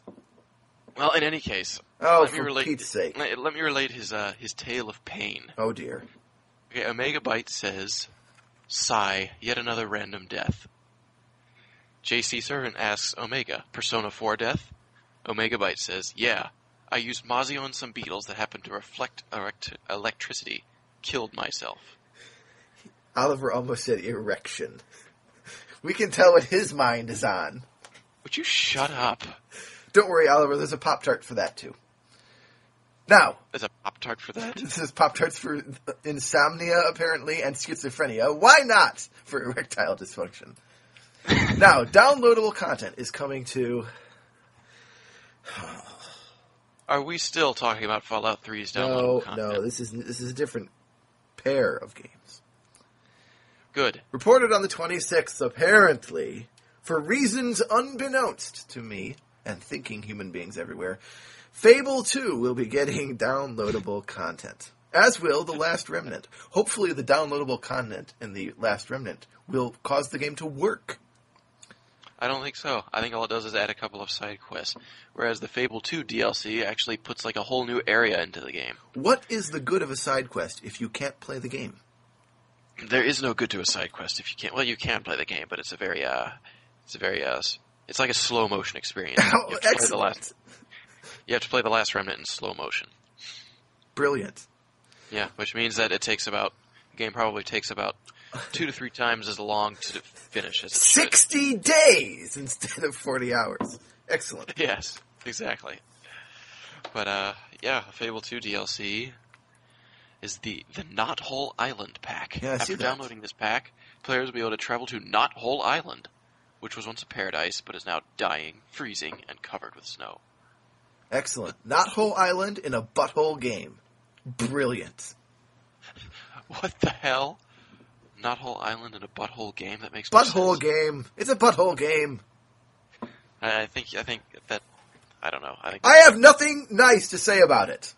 Well, in any case, Oh, let me for relate. Pete's sake. Let, me relate his uh, his tale of pain. Oh dear. Okay, Omega Byte says, "Sigh, yet another random death." JC Servant asks Omega, "Persona 4 death?" Omega Byte says, "Yeah, I used Mazio and some beetles that happened to reflect erect- electricity. Killed myself." Oliver almost said erection. We can tell what his mind is on. Would you shut up? Don't worry, Oliver, there's a Pop Tart for that too. Now, There's a Pop Tart for that. this is Pop Tarts for insomnia, apparently, and schizophrenia. Why not for erectile dysfunction? now, downloadable content is coming to. Are we still talking about Fallout 3's No, downloadable content? no, this is this is a different pair of games. Good. Reported on the 26th, apparently, for reasons unbeknownst to me and thinking human beings everywhere, Fable 2 will be getting downloadable content. As will The Last Remnant. Hopefully, the downloadable content in The Last Remnant will cause the game to work. I don't think so. I think all it does is add a couple of side quests, whereas the Fable 2 DLC actually puts like a whole new area into the game. What is the good of a side quest if you can't play the game? There is no good to a side quest if you can't. Well, you can play the game, but it's a very, uh, it's a very, uh, it's like a slow motion experience. Oh, you, have to play the excellent. last, you have to play the last remnant in slow motion. Brilliant. Yeah, which means that it takes about the game probably takes about two to three times as long to finish as it should. 60 days instead of 40 hours. Excellent. Yes, exactly. But uh, yeah, Fable 2 DLC is the the Knothole Island pack. Yeah, I After see that. downloading this pack, players will be able to travel to Knothole Island, which was once a paradise but is now dying, freezing, and covered with snow. Excellent. Knothole Island in a butthole game. Brilliant. What the hell? Knothole Island in a butthole game? That makes no Butthole sense. game. It's a butthole game. I, I think I think that I don't know. I think I have nothing nice to say about it.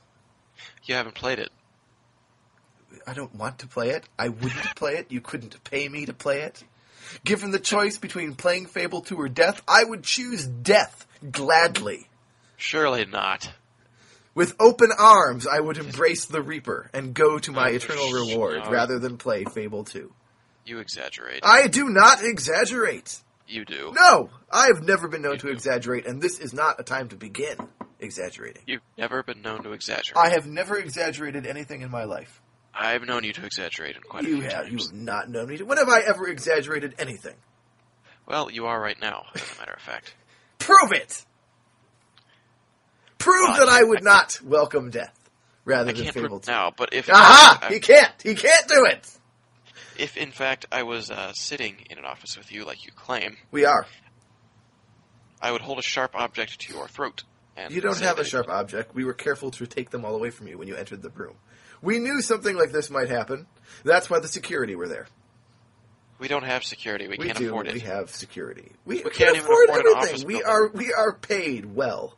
you haven't played it. I don't want to play it. I wouldn't play it. You couldn't pay me to play it. Given the choice between playing Fable 2 or death, I would choose death gladly. Surely not. With open arms, I would embrace the Reaper and go to my Oh, eternal sh- reward no. rather than play Fable 2. You exaggerate. I do not exaggerate. you do. No, I have never been known You to do. exaggerate, and this is not a time to begin exaggerating. You've never been known to exaggerate. I have never exaggerated anything in my life. I've known you to exaggerate in quite a You few have, You have not known me to. When have I ever exaggerated anything? Well, you are right now, as a matter of fact. Prove it! Prove Well, that I I would not welcome death rather I than can't Fable prove now, but if Aha! I- He can't! He can't do it! if in fact I was uh, sitting in an office with you, like you claim, We are. I would hold a sharp object to your throat. And You don't have a sharp object. We were careful to take them all away from you when you entered the room. We knew something like this might happen. That's why the security were there. We don't have security. We, We can't do. afford it. We have security. We, We we can't can even afford afford everything. We building. are we are paid well.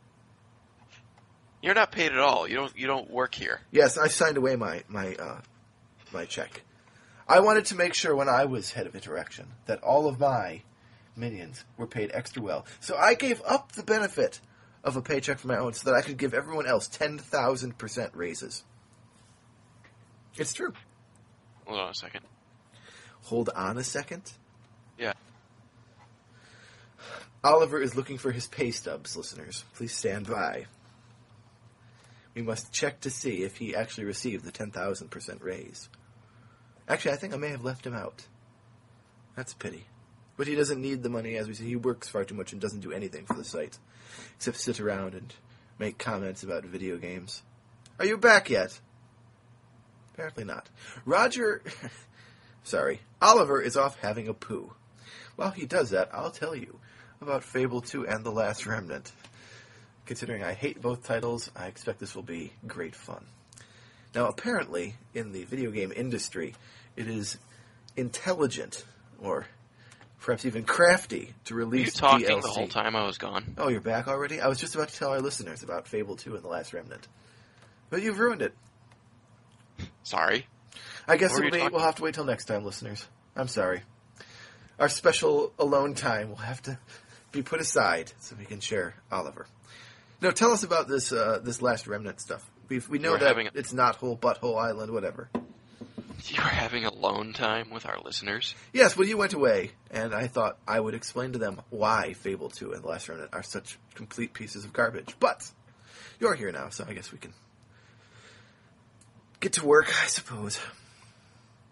You're not paid at all. You don't. You don't work here. Yes, I signed away my my uh, my check. I wanted to make sure when I was head of interaction that all of my minions were paid extra well. So I gave up the benefit of a paycheck for my own so that I could give everyone else ten thousand percent raises. It's true. Hold on a second. Hold on a second. Yeah. Oliver is looking for his pay stubs, listeners. Please stand by. We must check to see if he actually received the 10,000% raise. Actually, I think I may have left him out. That's a pity. But he doesn't need the money, as we see. He works far too much and doesn't do anything for the site, except sit around and make comments about video games. Are you back yet? Apparently not. Roger sorry, Oliver is off having a poo. While he does that, I'll tell you about Fable 2 and The Last Remnant. Considering I hate both titles, I expect this will be great fun. Now, apparently, in the video game industry, it is intelligent, or perhaps even crafty, to Were you release talking DLC. the whole time I was gone? Oh, you're back already? I was just about to tell our listeners about Fable 2 and The Last Remnant. But you've ruined it. Sorry. I guess What were it'll be, we'll have to wait till next time, listeners. I'm sorry. Our special alone time will have to be put aside so we can share Oliver. No, tell us about this uh, this last remnant stuff. We we know We're that having it's not whole butthole island, whatever. You were having alone time with our listeners. Yes, well, you went away, and I thought I would explain to them why Fable Two and The Last Remnant are such complete pieces of garbage. But you're here now, so I guess we can get to work, I suppose.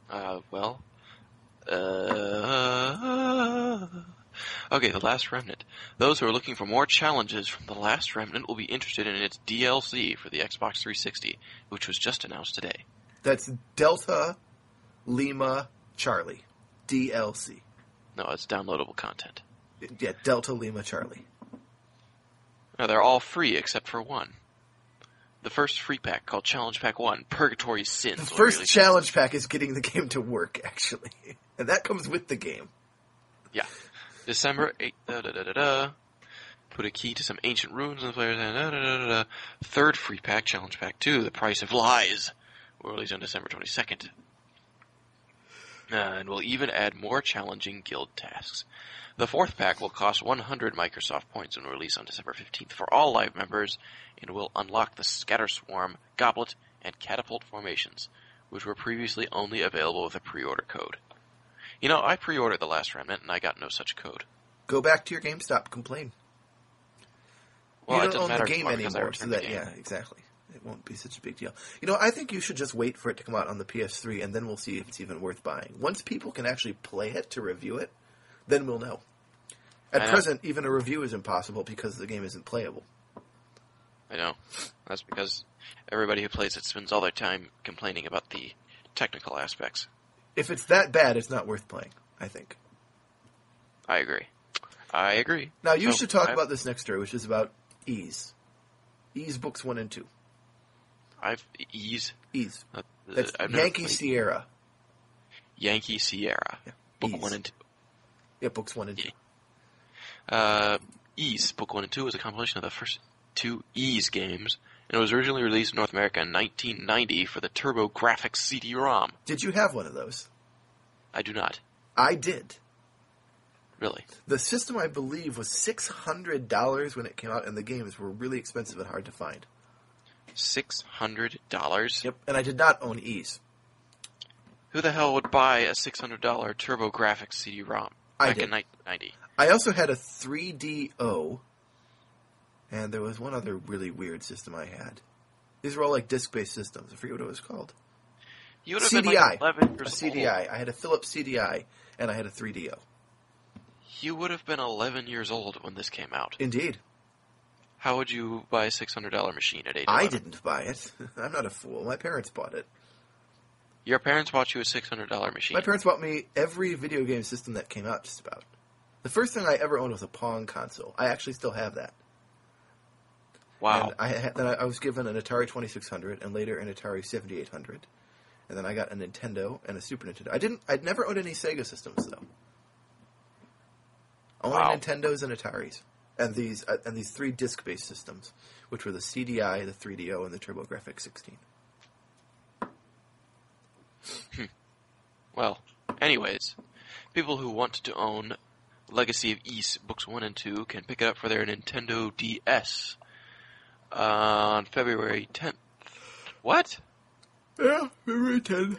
Uh, well, uh, okay, The Last Remnant. Those who are looking for more challenges from The Last Remnant will be interested in its DLC for the Xbox 360, which was just announced today. That's Delta Lima Charlie DLC. No, it's downloadable content. Yeah, Delta Lima Charlie. Now, they're all free except for one. The first free pack, called Challenge Pack 1, Purgatory Sins. The first challenge pack is getting the game to work, actually, and that comes with the game. Yeah. December 8th, da, da, da, da, da. Put a key to some ancient ruins in the player's hand. Da, da, da, da, da. Third free pack, Challenge Pack 2, The Price of Lies, will release on December 22nd. Uh, and will even add more challenging guild tasks. The fourth pack will cost 100 Microsoft points and will release on December 15th for all live members and will unlock the Scatter Swarm, Goblet, and Catapult formations, which were previously only available with a pre-order code. You know, I pre-ordered The Last Remnant and I got no such code. Go back to your GameStop, complain. Well, you don't own matter the game anymore because I anymore, so that yeah, exactly. It won't be such a big deal. You know, I think you should just wait for it to come out on the PS3, and then we'll see if it's even worth buying. Once people can actually play it to review it, then we'll know. At I know. present, even a review is impossible because the game isn't playable. I know. That's because everybody who plays it spends all their time complaining about the technical aspects. If it's that bad, it's not worth playing. I think. I agree. I agree. Now you So, should talk I've- about this next story, which is about Ys. Ys books one and two. I've Ys. Ys. Uh, That's I've Yankee Sierra. Yankee Sierra. Yeah. Book Ys. one and two. Yeah, books one and two. Uh, Ys, Book 1 and 2 is a compilation of the first two Ys games, and it was originally released in North America in 1990 for the TurboGrafx CD-ROM. Did you have one of those? I do not. I did. Really. The system, I believe, was six hundred dollars when it came out, and the games were really expensive and hard to find. $600? Yep. And I did not own Ys. Who the hell would buy a $600 TurboGrafx CD-ROM I back did. in 1990? I also had a 3DO, and there was one other really weird system I had. These were all like disc-based systems. I forget what it was called. You would have CDI. been like 11 A years CDI. old. I had a Philips CDI, and I had a 3DO. You would have been 11 years old when this came out. Indeed. How would you buy a $600 machine at age I didn't buy it. I'm not a fool. My parents bought it. Your parents bought you a $600 machine. My parents bought me every video game system that came out, just about. The first thing I ever owned was a Pong console. I actually still have that. wow. And I had, then I was given an Atari 2600 and later an Atari 7800. And then I got a Nintendo and a Super Nintendo. I didn't. I'd never owned any Sega systems though. Only Wow. Nintendos and Ataris, and these uh, and these three disc-based systems, which were the CDI, the 3DO, and the TurboGrafx 16. Hmm. Well, anyways, people who want to own Legacy of Ys Books 1 and 2 can pick it up for their Nintendo DS uh, on February 10th. What? Yeah, February tenth.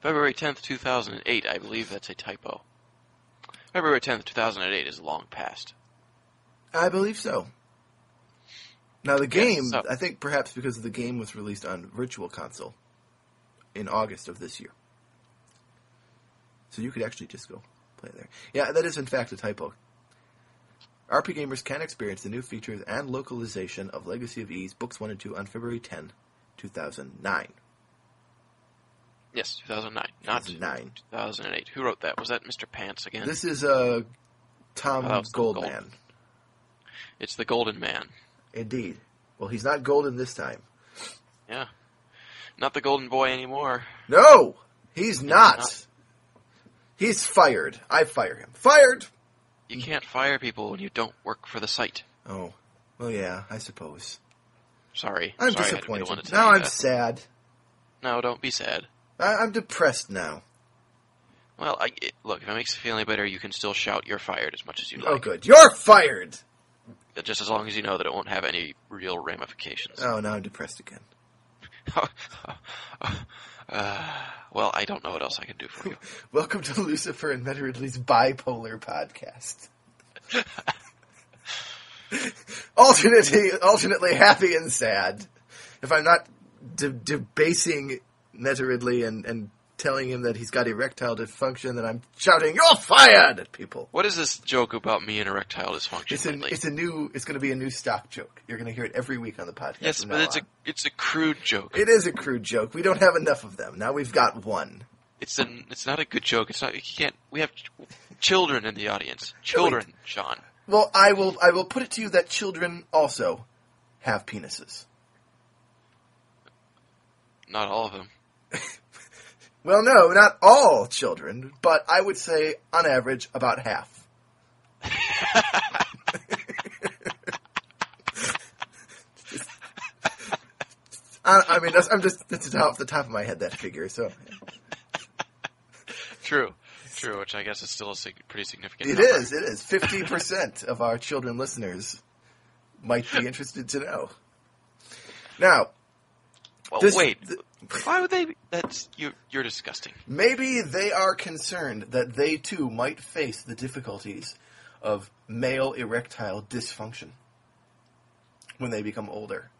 February 10th, 2008. I believe that's a typo. February 10th, 2008 is long past. I believe so. Now the game, so- I think perhaps because the game was released on Virtual Console in August of this year, so you could actually just go play there. Yeah, that is in fact a typo. RP gamers can experience the new features and localization of Legacy of Ys Books One and Two on February 10, 2009. Yes, 2009, not 2009. 2008. Who wrote that? Was that Mr. Pants again? This is uh, Tom Oh, that was Tom Goldman. It's the Golden Man. Indeed. Well, he's not golden this time. Yeah, not the Golden Boy anymore. No, he's not. not. He's fired. I fire him. Fired. You can't fire people when you don't work for the site. Oh, well, yeah, I suppose. Sorry, I'm Sorry, I had to be the one disappointed. Now I'm that. sad. No, don't be sad. I- I'm depressed now. Well, I, it, look, if it makes you feel any better, you can still shout "You're fired" as much as you oh, like. Oh, good. You're fired. Just as long as you know that it won't have any real ramifications. Oh, now I'm depressed again. uh, well, I don't know what else I can do for you. Welcome to Lusipurr and Metaridley's bipolar podcast. alternately, alternately happy and sad. If I'm not de- debasing Metaridley and, and telling him that he's got erectile dysfunction, that I'm shouting, "You're fired!" at people. What is this joke about me and erectile dysfunction? It's a lately? it's a new it's going to be a new stock joke. You're going to hear it every week on the podcast. yes, but it's a it's a crude joke. it is a crude joke. We don't have enough of them. Now we've got one. It's an it's not a good joke. It's not. You can't. We have ch- children in the audience. Children, Sean. Well, I will I will put it to you that children also have penises. Not all of them. Well, no, not all children, but I would say on average about half. I, I mean, that's, I'm just that's off the top of my head that figure. So True, true. Which I guess is still a sig- pretty significant. it number. is, it is. Fifty percent of our children listeners might be interested to know. Now, Well, this- wait. th- Why would they? Be, that's you. You're disgusting. Maybe they are concerned that they too might face the difficulties of male erectile dysfunction when they become older.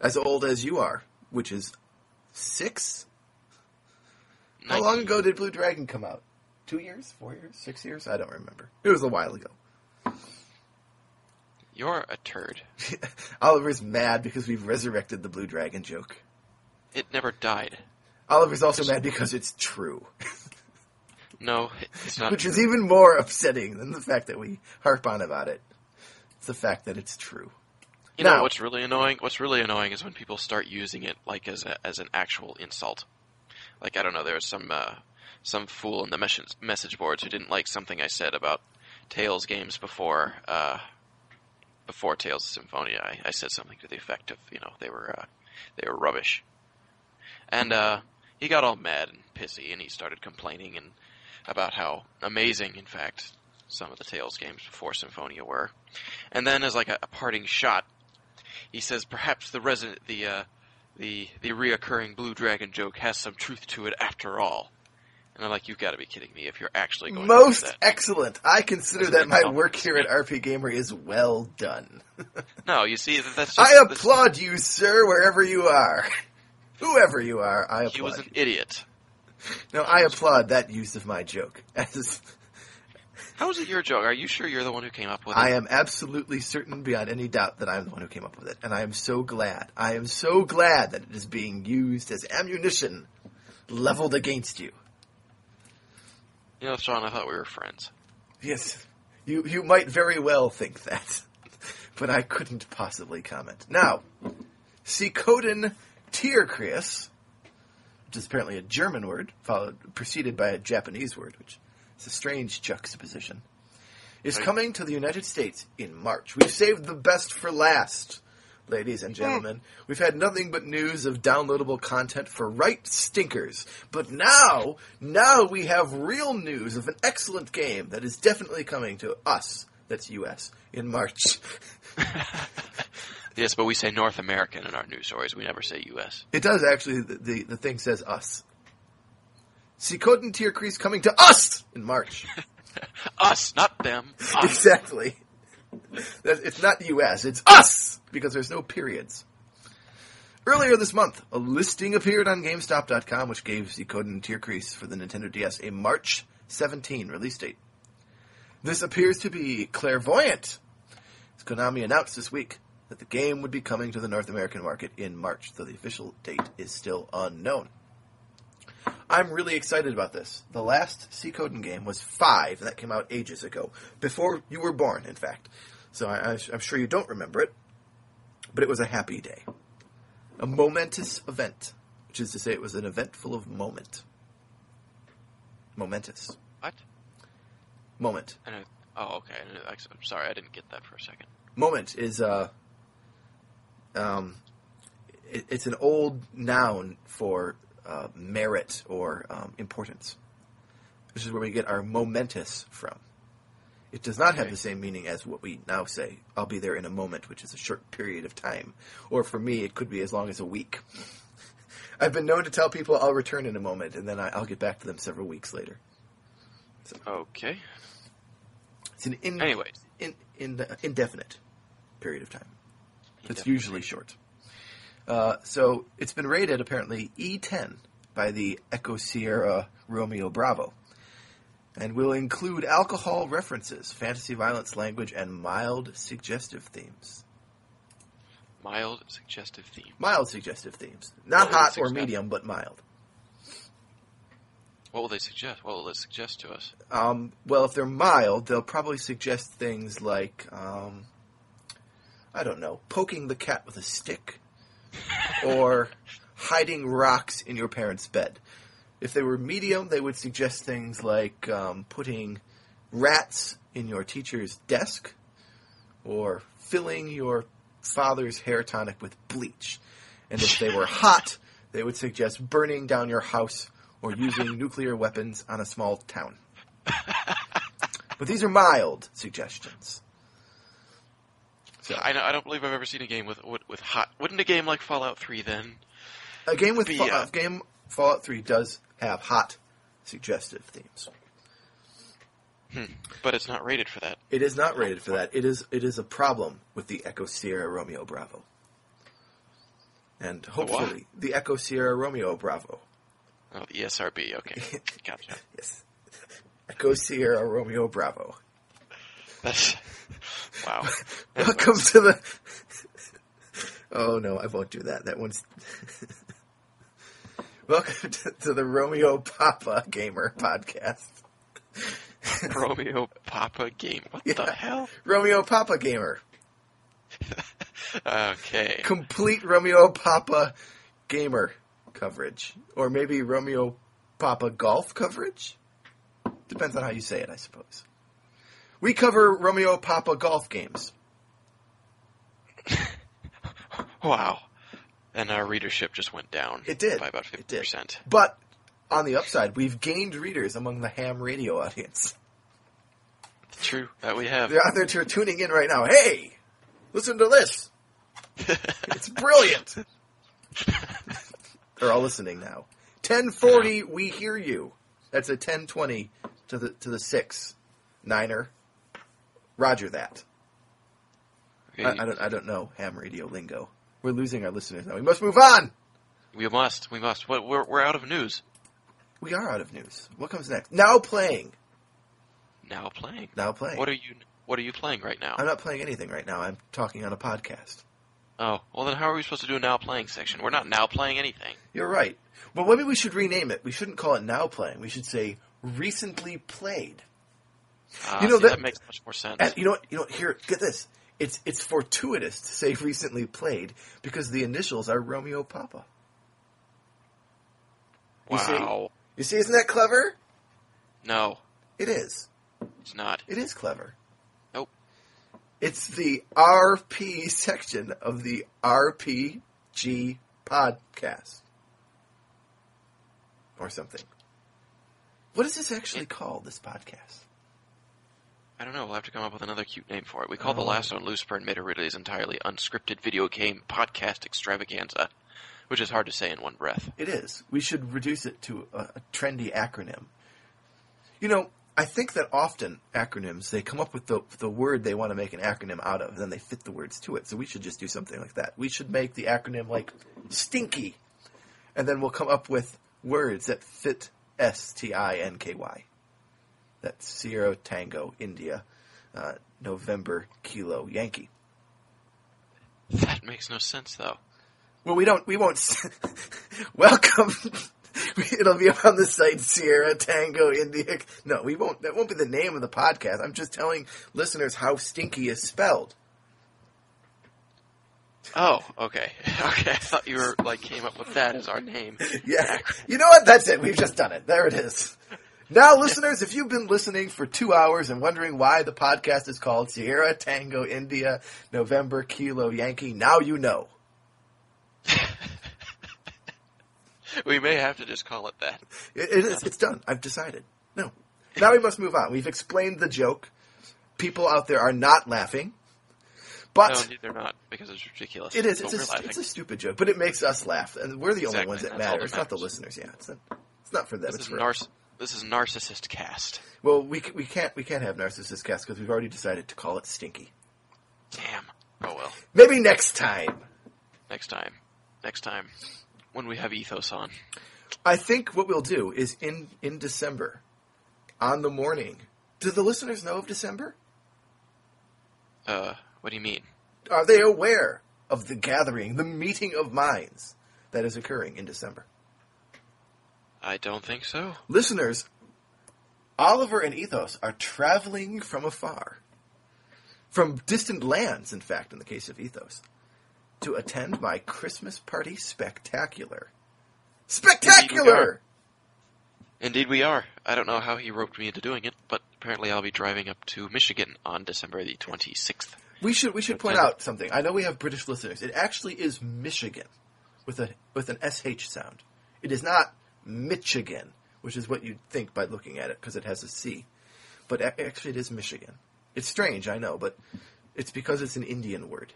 As old as you are, which is six? How long ago did Blue Dragon come out? Two years? Four years? Six years? I don't remember. It was a while ago. You're a turd. Oliver's mad because we've resurrected the Blue Dragon joke. It never died. Oliver's also mad because it's true. No, it's not. Which is even more upsetting than the fact that we harp on about it. It's the fact that it's true. You know what's really annoying? What's really annoying is when people start using it like as a, as an actual insult. Like I don't know, there was some uh, some fool in the message message boards who didn't like something I said about Tales games before uh, before Tales of Symphonia. I, I said something to the effect of you know they were uh, they were rubbish, and uh, he got all mad and pissy and he started complaining and about how amazing, in fact, some of the Tales games before Symphonia were. And then, as like a, a parting shot, he says perhaps the resident the uh, the the reoccurring Blue Dragon joke has some truth to it after all. And I'm like, you've got to be kidding me if you're actually going Most to excellent. I consider that my work here at RPGamer is well done. No, you see, that's just I applaud you, sir, wherever you are. Whoever you are, I applaud. He was an idiot. No, I applaud that use of my joke. As How is it your joke? Are you sure you're the one who came up with it? I am absolutely certain beyond any doubt that I'm the one who came up with it. And I am so glad. I am so glad that it is being used as ammunition leveled against you. You know, Sean, I thought we were friends. Yes, you you might very well think that, but I couldn't possibly comment. Now, Tierkreis, which is apparently a German word, followed preceded by a Japanese word, which is a strange juxtaposition, is coming to the United States in March. We've saved the best for last, ladies and gentlemen. We've had nothing but news of downloadable content for right stinkers. But now, now we have real news of an excellent game that is definitely coming to us, that's US, in March. Yes, but we say North American in our news stories. We never say U.S. It does actually, the, the, the thing says us. Suikoden Tier Crease coming to us in March. Us, not them. Us. exactly. It's not US, it's us! Because there's no periods. Earlier this month, a listing appeared on GameStop.com which gave Suikoden Tierkreis for the Nintendo DS a March 17 release date. This appears to be clairvoyant, as Konami announced this week that the game would be coming to the North American market in March, though the official date is still unknown. I'm really excited about this. The last Suikoden game was five, and that came out ages ago, before you were born, in fact. So I, I'm sure you don't remember it, but it was a happy day, a momentous event, which is to say, it was an event full of moment. Momentous What? moment. I oh, okay. I'm sorry, I didn't get that for a second. moment is uh um it, it's an old noun for uh, merit or um, importance. This is where we get our momentous from. It does not have the same meaning as what we now say. I'll be there in a moment, which is a short period of time. Or for me, it could be as long as a week. I've been known to tell people I'll return in a moment, and then I, I'll get back to them several weeks later. Okay. It's an in, Anyways, in, in, indefinite period of time. It's usually short. Uh, so it's been rated apparently E10 by the Echo Sierra Romeo Bravo, and will include alcohol references, fantasy violence language, and mild suggestive themes. mild suggestive themes. Mild suggestive themes, not hot or medium, but mild. What will they suggest? What will it suggest to us? Um, well, if they're mild, they'll probably suggest things like, um, I don't know, poking the cat with a stick, or hiding rocks in your parents' bed. If they were medium, they would suggest things like um, putting rats in your teacher's desk, or filling your father's hair tonic with bleach. And if they were hot, they would suggest burning down your house or using nuclear weapons on a small town. But these are mild suggestions. So I, know, I don't believe I've ever seen a game with with, with hot. Wouldn't a game like Fallout Three then? a game with Be, uh, a game Fallout Three does have hot suggestive themes. But it's not rated for that. It is not rated for that. It is it is a problem with the Echo Sierra Romeo Bravo. And hopefully the Echo Sierra Romeo Bravo. Oh, the ESRB. Okay, gotcha. Yes. Echo Sierra Romeo Bravo. That's wow. Welcome to the Oh no, I won't do that. That one's Welcome to, to the Romeo Papa Gamer podcast. Romeo Papa game. What the hell? Romeo Papa Gamer. Okay. Complete Romeo Papa Gamer coverage. Or maybe Romeo Papa Golf coverage? Depends on how you say it, I suppose. We cover Romeo Papa golf games. Wow. And our readership just went down. It did. by about It fifty did. percent. But on the upside, we've gained readers among the ham radio audience. True that we have. They're out there tuning in right now. Hey, listen to this. It's brilliant. They're all listening now. 1040, we hear you. That's a 1020 to the to the six niner. Roger that. I, I don't I don't know ham radio lingo. We're losing our listeners now. We must move on. We must. We must. We're we're out of news We are out of news. What comes next? Now playing. now. Playing. Now playing. What are you? What are you playing right now? I'm not playing anything right now. I'm talking on a podcast. Oh, well then how are we supposed to do a now playing section? We're not now playing anything. You're right. Well, maybe we should rename it. We shouldn't call it now playing. We should say recently played. Ah, You know, see, that- that, makes much more sense. And you know what? You know? Here, get this. It's it's fortuitous to say recently played because the initials are Romeo Papa. you see- wow. You see, isn't that clever? No, It is. it's not. It is clever. Nope. It's the RP section of the RPG podcast. Or something. What is this actually called, this podcast? I don't know. We'll have to come up with another cute name for it. We called Oh. the uh, last one Lusipurr Meta Ridley's entirely unscripted video game podcast extravaganza, which is hard to say in one breath. It is. We should reduce it to a, a trendy acronym. You know, I think that often acronyms they come up with the the word they want to make an acronym out of, and then they fit the words to it. So we should just do something like that. We should make the acronym like stinky, and then we'll come up with words that fit S T I N K Y. That's Sierra Tango India, uh, November Kilo Yankee. That makes no sense, though. Well, we don't. We won't. Welcome It'll be on the site Sierra Tango India. No, we won't. That won't be the name of the podcast. I'm just telling listeners how stinky is spelled. Oh, okay. Okay, I thought you were, like, came up with that as our name. Yeah. You know what? That's it. We've just done it. There it is. Now, listeners, if you've been listening for two hours and wondering why the podcast is called Sierra Tango India November Kilo Yankee, now you know. We may have to just call it that. It, it is. It's done. I've decided. No. Now we must move on. We've explained the joke. People out there are not laughing. But No, they're not, because it's ridiculous. it is. It's a, we're st- laughing. it's a stupid joke, but it makes us laugh, and we're the only ones that That's matter. that It's not the listeners. Yeah, it's not. It's not for them. This it's is, this is Narcissist Cast. Well, we c- we can't we can't have narcissist cast because we've already decided to call it stinky. Damn. Oh well. Maybe next time. Next time. Next time. When we have Ethos on. I think what we'll do is in in December, on the morning. Do the listeners know of December? Uh, what do you mean? Are they aware of the gathering, the meeting of minds that is occurring in December? I don't think so. Listeners, Oliver and Ethos are traveling from afar, from distant lands, in fact, in the case of Ethos, to attend my Christmas party spectacular. Spectacular! Indeed we are. I don't know how he roped me into doing it, but apparently I'll be driving up to Michigan on December the 26th. We should we should point out something. I know we have British listeners. It actually is Michigan, with a with an sh sound. It is not Michigan, which is what you'd think by looking at it because it has a c. But actually, it is Michigan. It's strange, I know, but it's because it's an Indian word.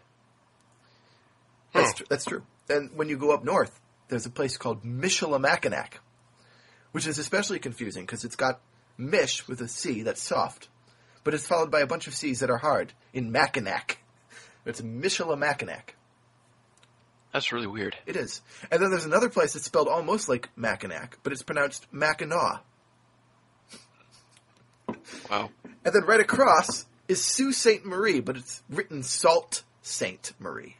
That's tr- that's true. And when you go up north, there's a place called Michilimackinac, which is especially confusing because it's got Mish with a C that's soft, but it's followed by a bunch of C's that are hard in Mackinac. It's Michilimackinac. That's really weird. It is. And then there's another place that's spelled almost like Mackinac, but it's pronounced Mackinaw. Wow. And then right across is Sault Ste. Marie, but it's written Salt Saint Marie.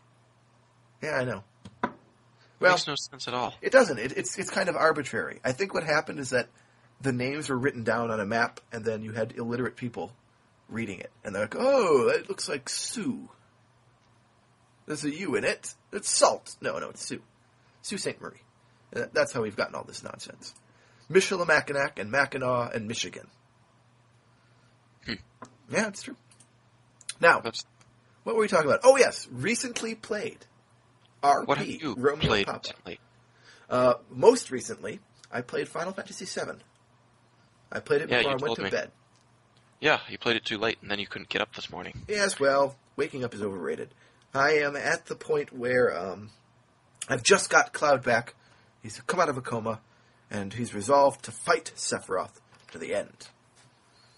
Yeah, I know. Well, Makes no sense at all. It doesn't. It, it's it's kind of arbitrary. I think what happened is that the names were written down on a map, and then you had illiterate people reading it, and they're like, "Oh, it looks like Sue." There's a U in it. It's salt. No, no, it's Sue. Sue St. Marie. That's how we've gotten all this nonsense. Michilimackinac and Mackinac and Michigan. Hmm. Yeah, it's true. Now, That's what were we talking about? Oh yes, recently played. RP what have you Romeo played Papa. recently? Uh, most recently, I played Final Fantasy VII. I played it Yeah, before I went to me. bed. Yeah, you played it too late, and then you couldn't get up this morning. Yes, well, waking up is overrated. I am at the point where um, I've just got Cloud back. He's come out of a coma, and he's resolved to fight Sephiroth to the end.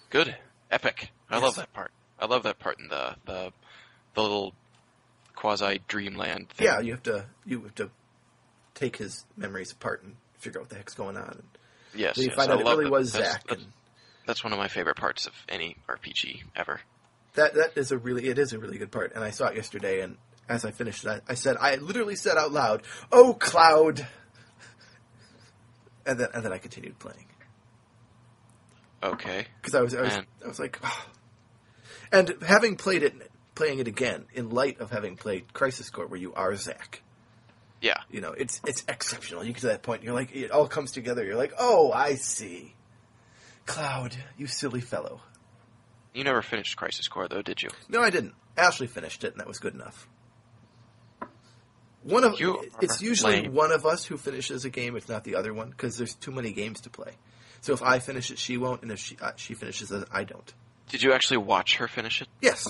Good, epic. I Yes. love that part. I love that part in the the, the little quasi dreamland. Thing. Yeah, you have to you have to take his memories apart and figure out what the heck's going on. And yes, you yes, find I out it really that. was That's- Zack. That's, And that's one of my favorite parts of any RPG ever. That that is a really it is a really good part. And I saw it yesterday, and as I finished it, I, I said I literally said out loud, "Oh, Cloud," and then and then I continued playing. Okay. because I was I was, Man. I was like, "Ah." and having played it, playing it again in light of having played Crisis Core, where you are Zack, Yeah. you know, it's it's exceptional. You get to that point, you're like, it all comes together. You're like, oh, I see, Cloud, you silly fellow. You never finished Crisis Core though, did you? No, I didn't. Ashley finished it, and that was good enough. One of You it's usually lame. one of us who finishes a game, if not the other one, because there's too many games to play. So if I finish it, she won't, and if she uh, she finishes it, I don't. Did you actually watch her finish it? Yes,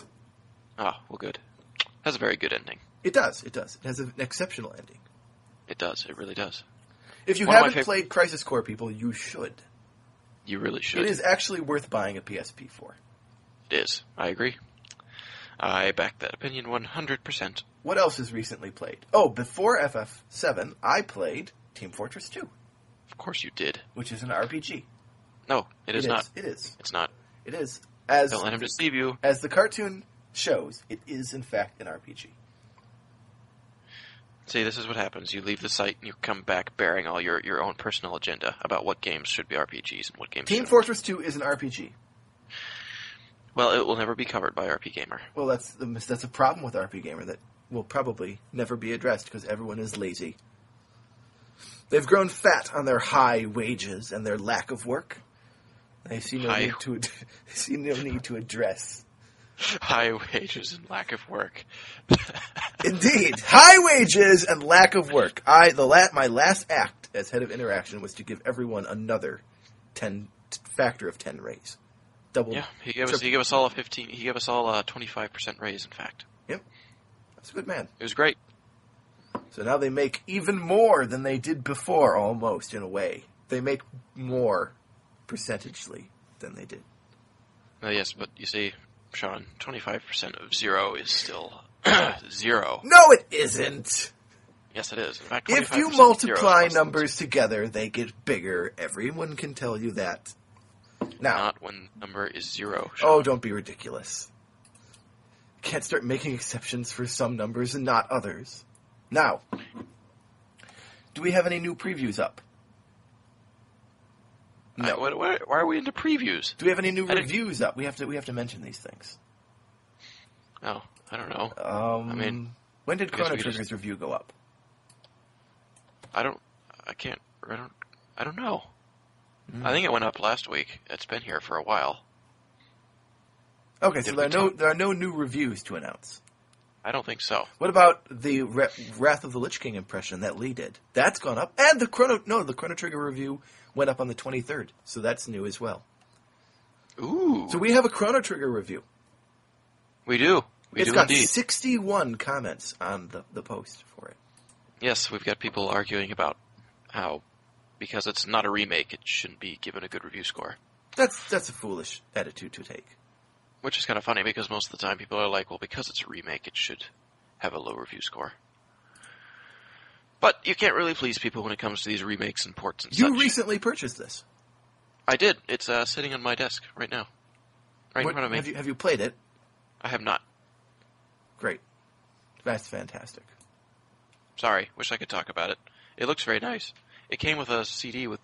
Oh, well, good. It Has a very good ending. It does. It does. It has an exceptional ending. It does. It really does. If you One haven't fav- played Crisis Core, people, you should. You really should. It is actually worth buying a PSP for. It is. I agree. I back that opinion 100%. What else is recently played? Oh, before FF7, I played Team Fortress 2, Of course you did. which is an RPG. No, it is not. It is. It's not. It is. As Don't let him deceive you. as the cartoon shows, it is in fact an RPG. See, this is what happens. You leave the site and you come back bearing all your, your own personal agenda about what games should be RPGs and what games Team shouldn't. Fortress 2 is an RPG. Well, it will never be covered by RPGamer. Well, that's the, that's a problem with RPGamer that will probably never be addressed because everyone is lazy. They've grown fat on their high wages and their lack of work. They see no High- need to they see no need to address. High wages and lack of work. Indeed, high wages and lack of work. I the la- my last act as head of interaction was to give everyone another ten t- factor of ten raise. Double. yeah, he gave us Triple. he gave us all a fifteen. He gave us all a twenty five percent raise. In fact, Yep, That's a good man. it was great. So now they make even more than they did before, almost in a way. They make more percentagely than they did. Uh, yes, but you see, Sean, twenty five percent of zero is still zero. No, it isn't. Yes, it is. In fact, If you of zero is multiply numbers together, they get bigger. Everyone can tell you that. Now, Not when the number is zero. Sean. oh, don't be ridiculous. Can't start making exceptions for some numbers and not others. Now, do we have any new previews up? I- No. what- why, why are we into previews? Do we have any new I reviews up? We have to. We have to mention these things. Oh, I don't know. Um, I mean, when did Chrono Trigger's review go up? I don't. I can't. I don't. I don't know. Hmm. I think it went up last week. It's been here for a while. Okay, so there are no there are no new reviews to announce. I don't think so. What about the Ra- Wrath of the Lich King impression that Lee did? That's gone up, and the Chrono no the Chrono Trigger review went up on the twenty third, so that's new as well. Ooh. So we have a Chrono Trigger review. we do. We it's do got indeed. sixty one comments on the the post for it. Yes, we've got people arguing about how because it's not a remake, it shouldn't be given a good review score. That's that's a foolish attitude to take. Which is kind of funny because most of the time people are like, well, because it's a remake, it should have a low review score. But you can't really please people when it comes to these remakes and ports and stuff. You such. recently purchased this. I did. It's uh, sitting on my desk right now, right What- in front of me. Have you have you played it? I have not. Great. That's fantastic. Sorry, wish I could talk about it. It looks very nice. It came with a CD with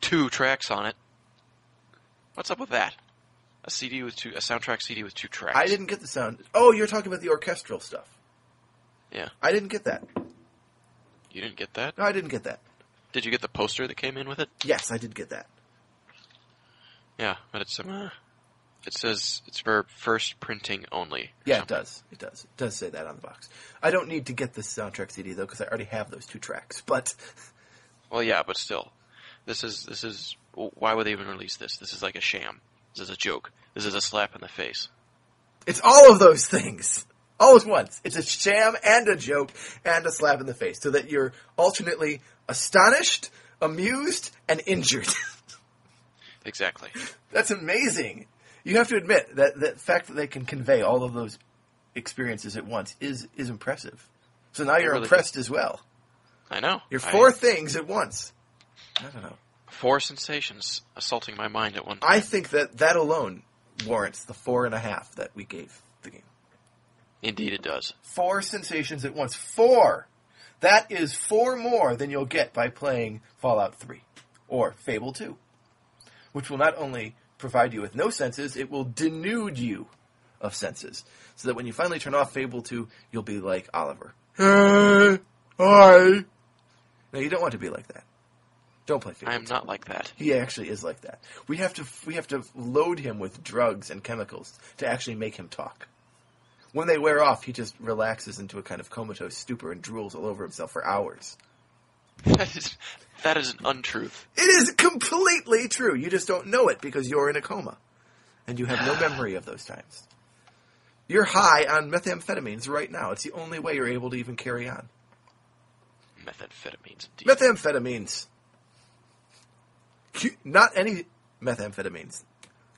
two tracks on it. What's up with that? A CD with two, a soundtrack CD with two tracks. I didn't get the sound. Oh, you're talking about the orchestral stuff. Yeah. I didn't get that. You didn't get that? No, I didn't get that. Did you get the poster that came in with it? Yes, I did get that. Yeah, but it's um, uh, it says it's for first printing only. Yeah, it does. It does. It does say that on the box. I don't need to get this soundtrack CD though because I already have those two tracks. But Well, yeah, but still, this is this is why would they even release this? This is like a sham. This is a joke. This is a slap in the face. it's all of those things all at once. It's a sham and a joke and a slap in the face, so that you're alternately astonished, amused, and injured. Exactly. That's amazing. You have to admit that the fact that they can convey all of those experiences at once is is impressive. So now you're really impressed as well. I know. You're I- four things at once. I don't know. four sensations assaulting my mind at one time. I think that that alone warrants the four and a half that we gave the game. Indeed, it does. Four sensations at once. Four! That is four more than you'll get by playing Fallout 3 or Fable 2, which will not only provide you with no senses, it will denude you of senses. So that when you finally turn off Fable 2, you'll be like Oliver. Hey, hi. No, you don't want to be like that. Don't play I am not like that. He actually is like that. We have to we have to load him with drugs and chemicals to actually make him talk. When they wear off, he just relaxes into a kind of comatose stupor and drools all over himself for hours. That is that is an untruth. It is completely true. You just don't know it because you're in a coma and you have no memory of those times. You're high on methamphetamines right now. It's the only way you're able to even carry on. Methamphetamines, indeed. Methamphetamines. Cu- not any methamphetamines.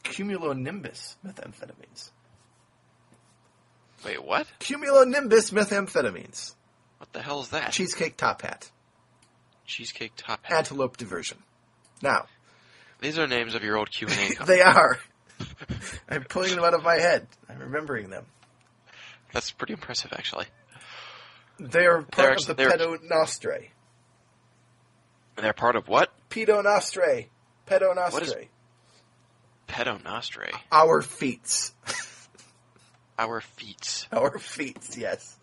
Cumulonimbus methamphetamines. Wait, what? Cumulonimbus methamphetamines. What the hell is that? Cheesecake top hat. Cheesecake top hat. Antelope diversion. Now, These are names of your old Q and A. they are. I'm pulling them out of my head. I'm remembering them. That's pretty impressive, actually. They're part They're of the Pedo Nostre. They're part of what? Pedo Nostre. Pedo Nostre. Pedo Nostre. Our feets. Our feet. Our feet, yes.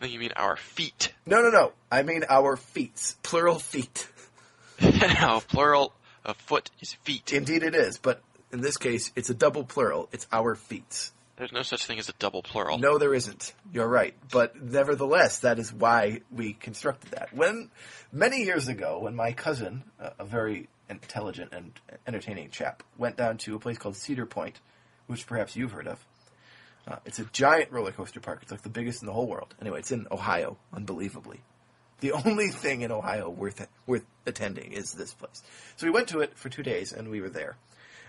No, you mean our feet. No, no, no. I mean our feet. Plural feet. no, plural of foot is feet. Indeed it is, but in this case, it's a double plural. It's our feet. There's no such thing as a double plural. No, there isn't. You're right. But nevertheless, that is why we constructed that. When, many years ago, when my cousin, a very intelligent and entertaining chap, went down to a place called Cedar Point, which perhaps you've heard of. Uh, it's a giant roller coaster park. It's like the biggest in the whole world. Anyway, it's in Ohio, unbelievably. The only thing in Ohio worth worth attending is this place. So we went to it for two days, and we were there,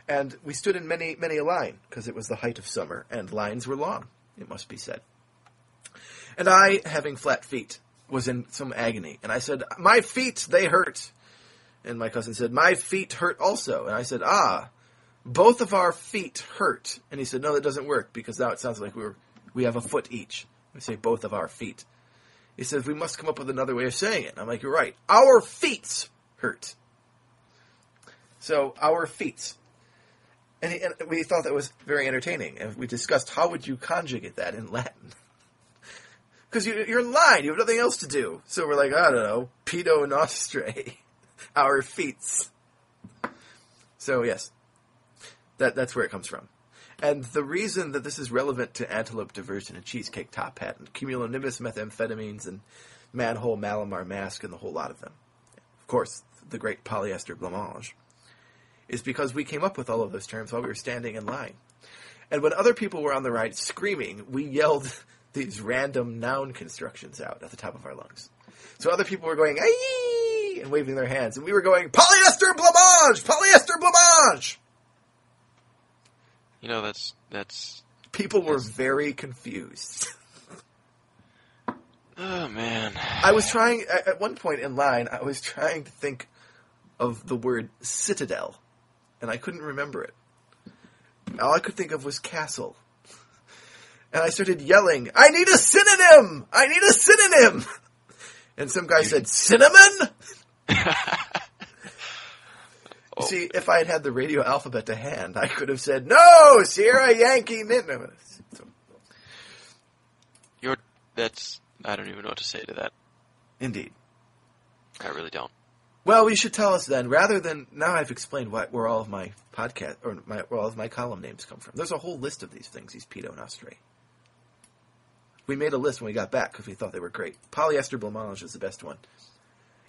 and we stood in many many a line because it was the height of summer, and lines were long. It must be said. And I, having flat feet, was in some agony, and I said, "My feet, they hurt." And my cousin said, "My feet hurt also." And I said, "Ah, both of our feet hurt." And he said, "No, that doesn't work because now it sounds like we were we have a foot each." We say both of our feet. He says, We must come up with another way of saying it. I'm like, You're right. Our feet hurt. So, our feet. And, he, and we thought that was very entertaining. And we discussed how would you conjugate that in Latin? Because you, you're in line. You have nothing else to do. So we're like, I don't know. Pedo nostre. our feats. So, yes. That, that's where it comes from. And the reason that this is relevant to antelope diversion and cheesecake top hat and cumulonimbus methamphetamines and manhole malamar mask and the whole lot of them, of course, the great polyester blancmange, is because we came up with all of those terms while we were standing in line. And when other people were on the ride screaming, we yelled these random noun constructions out at the top of our lungs. So other people were going, Aye! and waving their hands, and we were going, polyester blancmange, Polyester blancmange. You know, that's that's. People were very confused. Oh man. I was trying at one point in line. I was trying to think of the word citadel, and I couldn't remember it. All I could think of was castle, and I started yelling, "I need a synonym! I need a synonym!" And some guy said, "Cinnamon." You oh. see, if I had had the radio alphabet to hand, I could have said, "No, Sierra Yankee." Min-" No, You're. That's. I don't even know what to say to that. Indeed. I really don't. Well, you should tell us then, rather than now I've explained what, where all of my podcast or my, where all of my column names come from. There's a whole list of these things, these pedo nostre. We made a list when we got back because we thought they were great. Polyester blancmange is the best one.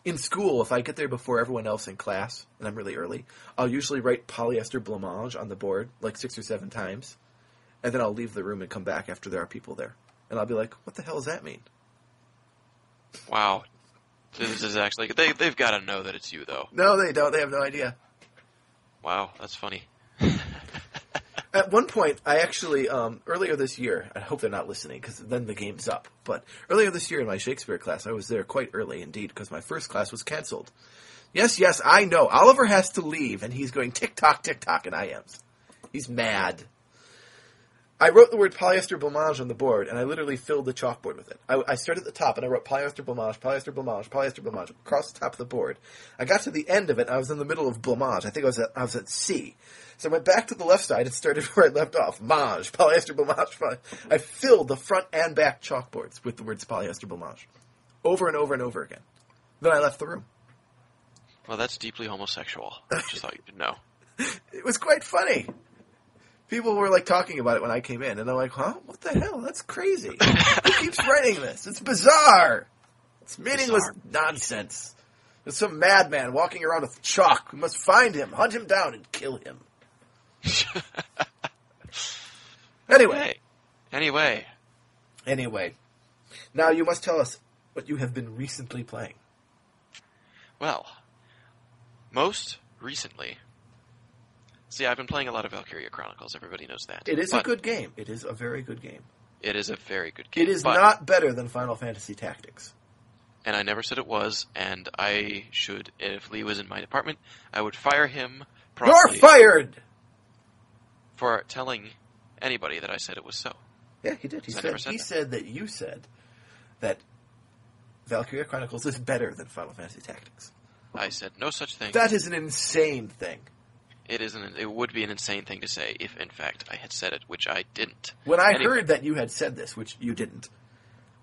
In school, if I get there before everyone else in class and I'm really early, I'll usually write polyester blancmange on the board like six or seven times, and then I'll leave the room and come back after there are people there, and I'll be like, "What the hell does that mean?" Wow. This is actually. They they've got to know that it's you though. No, they don't. They have no idea. Wow, that's funny. At one point, I actually um, earlier this year. I hope they're not listening because then the game's up. But earlier this year in my Shakespeare class, I was there quite early indeed because my first class was canceled. Yes, yes, I know. Oliver has to leave, and he's going tick tock, tick tock, and I am. He's mad. I wrote the word polyester blancmange on the board, and I literally filled the chalkboard with it. I, I started at the top, and I wrote polyester blancmange, polyester blancmange, polyester blancmange across the top of the board. I got to the end of it, and I was in the middle of blancmange. I think I was at, I was at C. So I went back to the left side and started where I left off. Mange, polyester blancmange. poly- I filled the front and back chalkboards with the words polyester blancmange. Over and over and over again. Then I left the room. Well, that's deeply homosexual. I just thought you should know. It was quite funny. People were like talking about it when I came in, and I'm like, huh? What the hell? That's crazy. Who keeps writing this? It's bizarre. It's meaningless Bizarre. nonsense. There's some madman walking around with chalk. We must find him, hunt him down, and kill him. Anyway, Hey. Anyway, anyway. Now you must tell us what you have been recently playing. well, most recently. See, I've been playing a lot of Valkyria Chronicles. Everybody knows that. It is a good game. It is a very good game. It is a very good game. It is but- not better than Final Fantasy Tactics. and I never said it was. And I should, if Lee was in my department, I would fire him You're fired! for telling anybody that I said it was so. Yeah, he did. He said, said he that. said that you said that Valkyria Chronicles is better than Final Fantasy Tactics. I said no such thing. That is an insane thing. It isn't. It would be an insane thing to say if, in fact, I had said it, which I didn't. When I Anyway. heard that you had said this, which you didn't,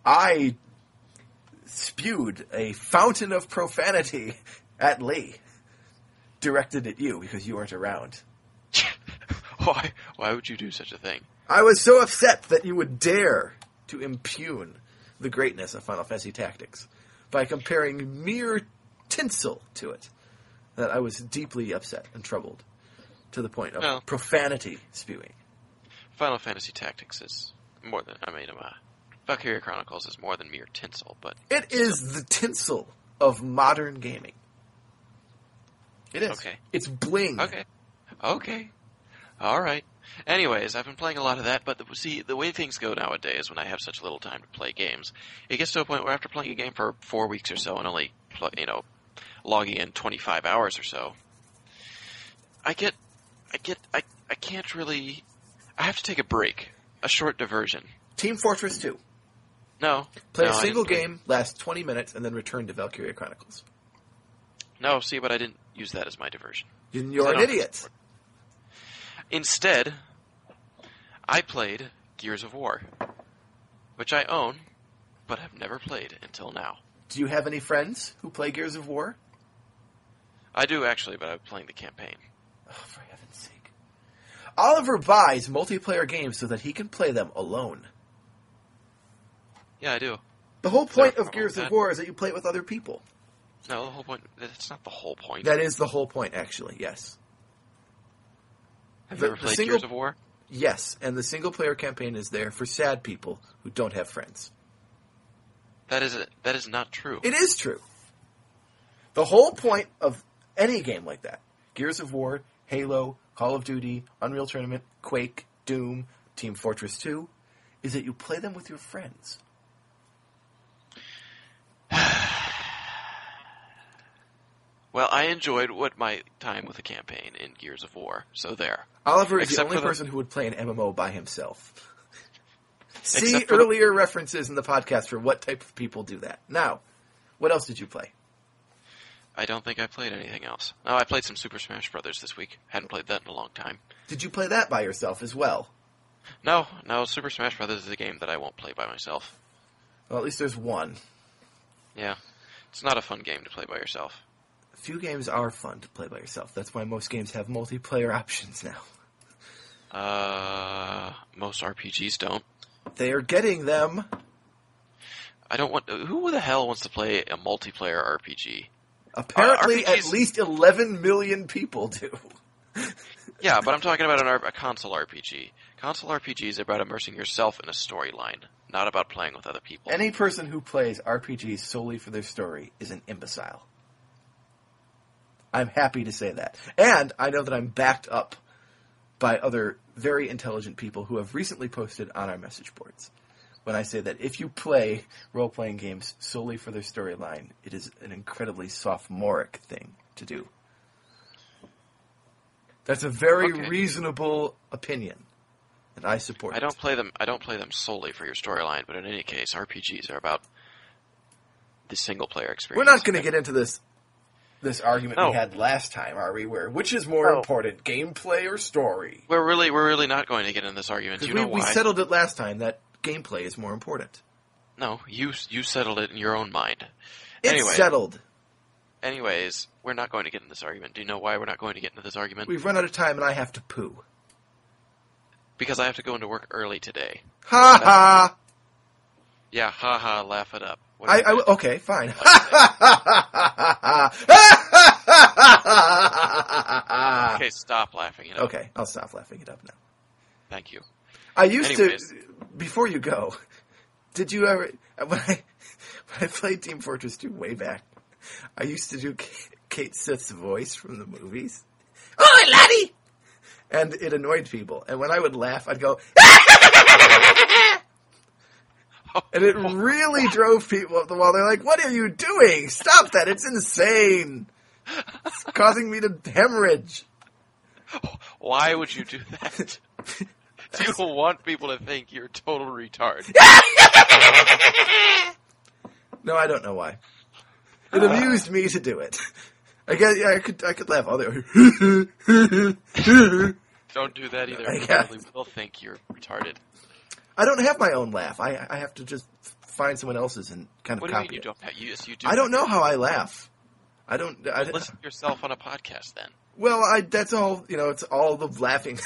I spewed a fountain of profanity at Lee, directed at you because you weren't around. why? Why would you do such a thing? I was so upset that you would dare to impugn the greatness of Final Fantasy Tactics by comparing mere tinsel to it that I was deeply upset and troubled to the point of Well. profanity spewing. Final Fantasy Tactics is more than. I mean, uh, Valkyria Chronicles is more than mere tinsel, but It is the tinsel of modern gaming. It is. Okay. It's bling. Okay. Okay. All right. Anyways, I've been playing a lot of that, but the, see, the way things go nowadays, when I have such little time to play games, it gets to a point where after playing a game for four weeks or so and only, you know, logging in 25 hours or so, I get, I get, I, I can't really, I have to take a break, a short diversion. Team Fortress 2. No. Play no, a single game, last 20 minutes, and then return to Valkyria Chronicles. No, see, but I didn't use that as my diversion. You're an idiot. Instead, I played Gears of War, which I own, but have never played until now. Do you have any friends who play Gears of War? I do actually, but I'm playing the campaign. Oh, for. Oliver buys multiplayer games so that he can play them alone. Yeah, I do. The whole point of Gears of? War is that you play it with other people. No, the whole point. That's not the whole point. That is the whole point, actually, yes. have the- you ever played single- Gears of War? Yes, and the single player campaign is there for sad people who don't have friends. That is that is not true. It is true. The whole point of any game like that Gears of War, Halo, Call of Duty, Unreal Tournament, Quake, Doom, Team Fortress 2 is that you play them with your friends. well, I enjoyed what my time with the campaign in Gears of War. So there. Oliver is the only the- person who would play an MMO by himself. See Except for the- earlier references in the podcast for what type of people do that. Now, what else did you play? I don't think I played anything else. Oh, I played some Super Smash Brothers this week. Hadn't played that in a long time. Did you play that by yourself as well? No, no, Super Smash Brothers is a game that I won't play by myself. Well, at least there's one. Yeah. It's not a fun game to play by yourself. Few games are fun to play by yourself. That's why most games have multiplayer options now. Uh, most RPGs don't. They are getting them. I don't want. Who the hell wants to play a multiplayer RPG? Apparently, uh, at least 11 million people do. Yeah, but I'm talking about an, a console RPG. Console RPGs are about immersing yourself in a storyline, not about playing with other people. Any person who plays RPGs solely for their story is an imbecile. I'm happy to say that. And I know that I'm backed up by other very intelligent people who have recently posted on our message boards. When I say that if you play role playing games solely for their storyline, it is an incredibly sophomoric thing to do. That's a very Okay. reasonable opinion, and I support I it. don't play them. I don't play them solely for your storyline, but in any case, RPGs are about the single player experience. We're not going to get into this this argument we had last time, are we? Where which is more No. important, gameplay or story? We're really, we're really not going to get in this argument. You we, know we settled it last time that gameplay is more important. no, you you settled it in your own mind. It's Anyway. settled. Anyways, we're not going to get in this argument. Do you know why we're not going to get into this argument? We've run out of time, and I have to poo. Because I have to go into work early today. Ha ha! Yeah, haha, laugh it up. I, I okay, fine. okay, stop laughing it up. Okay, I'll stop laughing it up now. Thank you. I used Anyways. to. Before you go, did you ever when I when I played Team Fortress 2 way back? I used to do Kate, Kate Sith's voice from the movies. Oh, laddie! And it annoyed people. And when I would laugh, I'd go. And it really drove people up the wall. They're like, "What are you doing? Stop that! It's insane. It's causing me to hemorrhage." Why would you do that? you want people to think you're a total retard. No, I don't know why. It amused me to do it. I guess yeah, I could I could laugh all day. Don't do that either. I I guess. probably will think you're retarded. I don't have my own laugh. I I have to just find someone else's and kind of What do you copy mean you it. don't? have- You, yes, you do. I don't know how I laugh. I don't. I, Listen to yourself on a podcast then. well, I that's all. You know, it's all the laughing.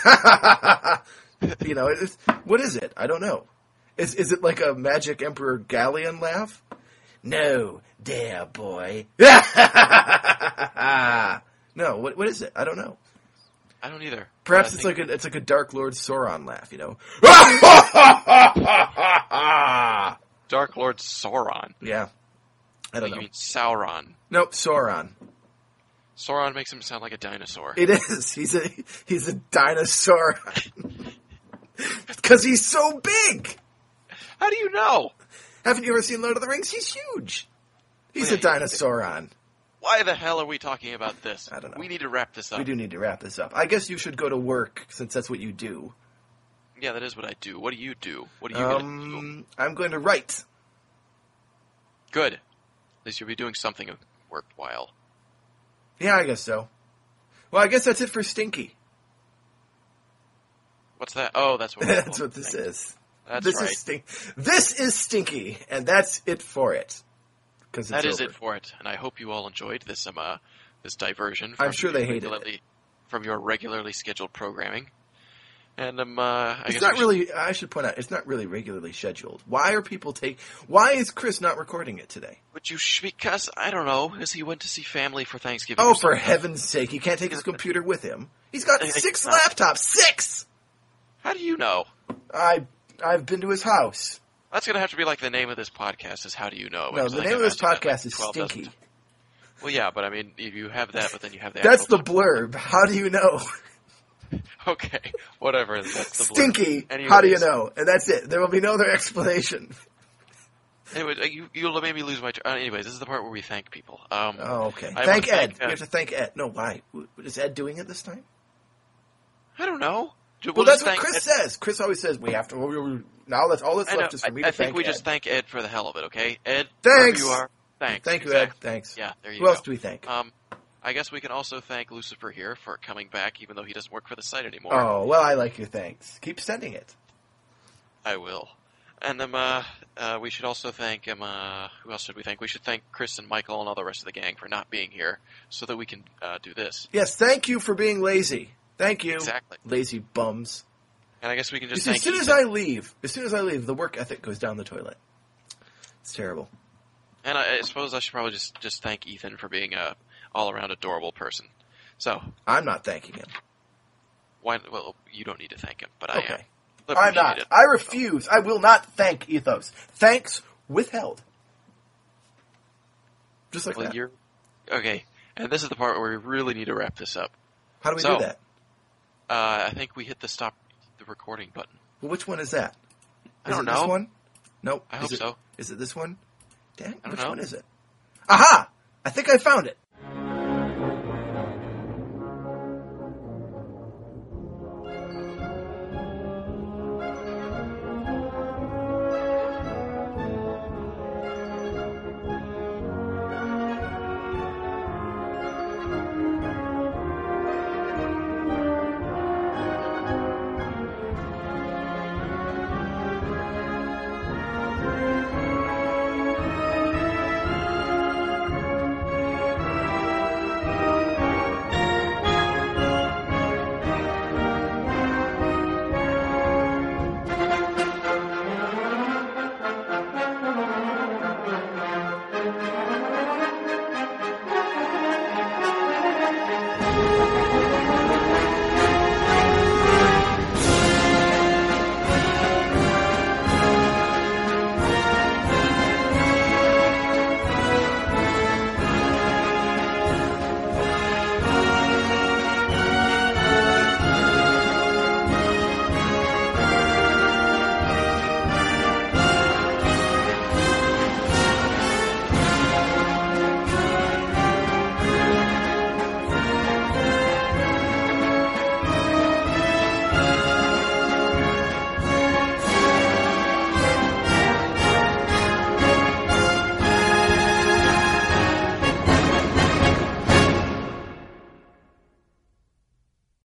You know, it's, what is it? I don't know. Is is it like a magic Emperor Galleon laugh? No, dare boy. no, what what is it? I don't know. I don't either. Perhaps it's think- like a it's like a Dark Lord Sauron laugh, you know. Dark Lord Sauron. yeah, I don't you know. mean Sauron? Nope, Sauron. Sauron makes him sound like a dinosaur. It is. He's a he's a dinosaur because he's so big. How do you know? Haven't you ever seen Lord of the Rings? He's huge. He's a dinosauron. Why the hell are we talking about this? I don't know. We need to wrap this up. We do need to wrap this up. I guess you should go to work since that's what you do. Yeah, that is what I do. What do you do? What are you gonna do? Um, I'm going to write. Good. At least you'll be doing something worthwhile. Yeah, I guess so. Well, I guess that's it for Stinky. What's that? Oh, that's what. that's what this is. That's this right. is stink. This is Stinky, and that's it for it. Because That is it for it, and I hope you all enjoyed this um uh, this diversion. I'm from sure they your hated it. regularly- from your regularly scheduled programming. And um, uh, I It's guess not should- really. I should point out, it's not really regularly scheduled. Why are people take? Why is Chris not recording it today? Would you? Sh- because I don't know. Because he went to see family for Thanksgiving. Oh, for heaven's sake! He can't take his computer with him. He's got six laptops. Six. How do you know? I I've been to his house. That's gonna have to be like the name of this podcast. Is how do you know? No, the name of this podcast is 12 dozen Stinky. times. Well, yeah, but I mean, if you have that, but then you have the That's the blurb. How do you know? okay, whatever. That's the blurb. Stinky. Anyways. How do you know? And that's it. There will be no other explanation. Anyway, uh, you you made me lose my. Tr- uh, anyways, this is the part where we thank people. Um, Oh, okay. I thank Ed. thank, uh, we have to thank Ed. No, why? Is Ed doing it this time? I don't know. Well, we'll that's what Chris Ed- says. Chris always says we have to. we- we- Now that's all that's I, left is for I, me I to think we Ed. just thank Ed for the hell of it. Okay, Ed. Thanks. you are. Thanks. Thank you, Ed. Thanks. Yeah, there you Who go. else do we thank? Um, I guess we can also thank Lusipurr here for coming back, even though he doesn't work for the site anymore. Oh, well, I like your thanks. Keep sending it. I will. And um, uh, uh, we should also thank um, uh, who else should we thank? We should thank Chris and Michael and all the rest of the gang for not being here, so that we can uh, do this. Yes, thank you for being lazy. Thank you. Exactly. Lazy bums. And I guess we can just thank as soon as Ethan. I leave, as soon as I leave, the work ethic goes down the toilet. It's terrible. And I, I suppose I should probably just just thank Ethan for being a all around adorable person. So I'm not thanking him. why? Well, you don't need to thank him, but I am. Okay. Look, I'm not. I refuse. I will not thank Ethos. Thanks withheld. Just like Well, that. you're okay. And this is the part where we really need to wrap this up. How do we so- do that? Uh, I think we hit the stop the recording button. Well, which one is that? Is I don't it this one? Nope. I is hope it, so. Is it this one? Dang, which know. one is it? Aha! I think I found it.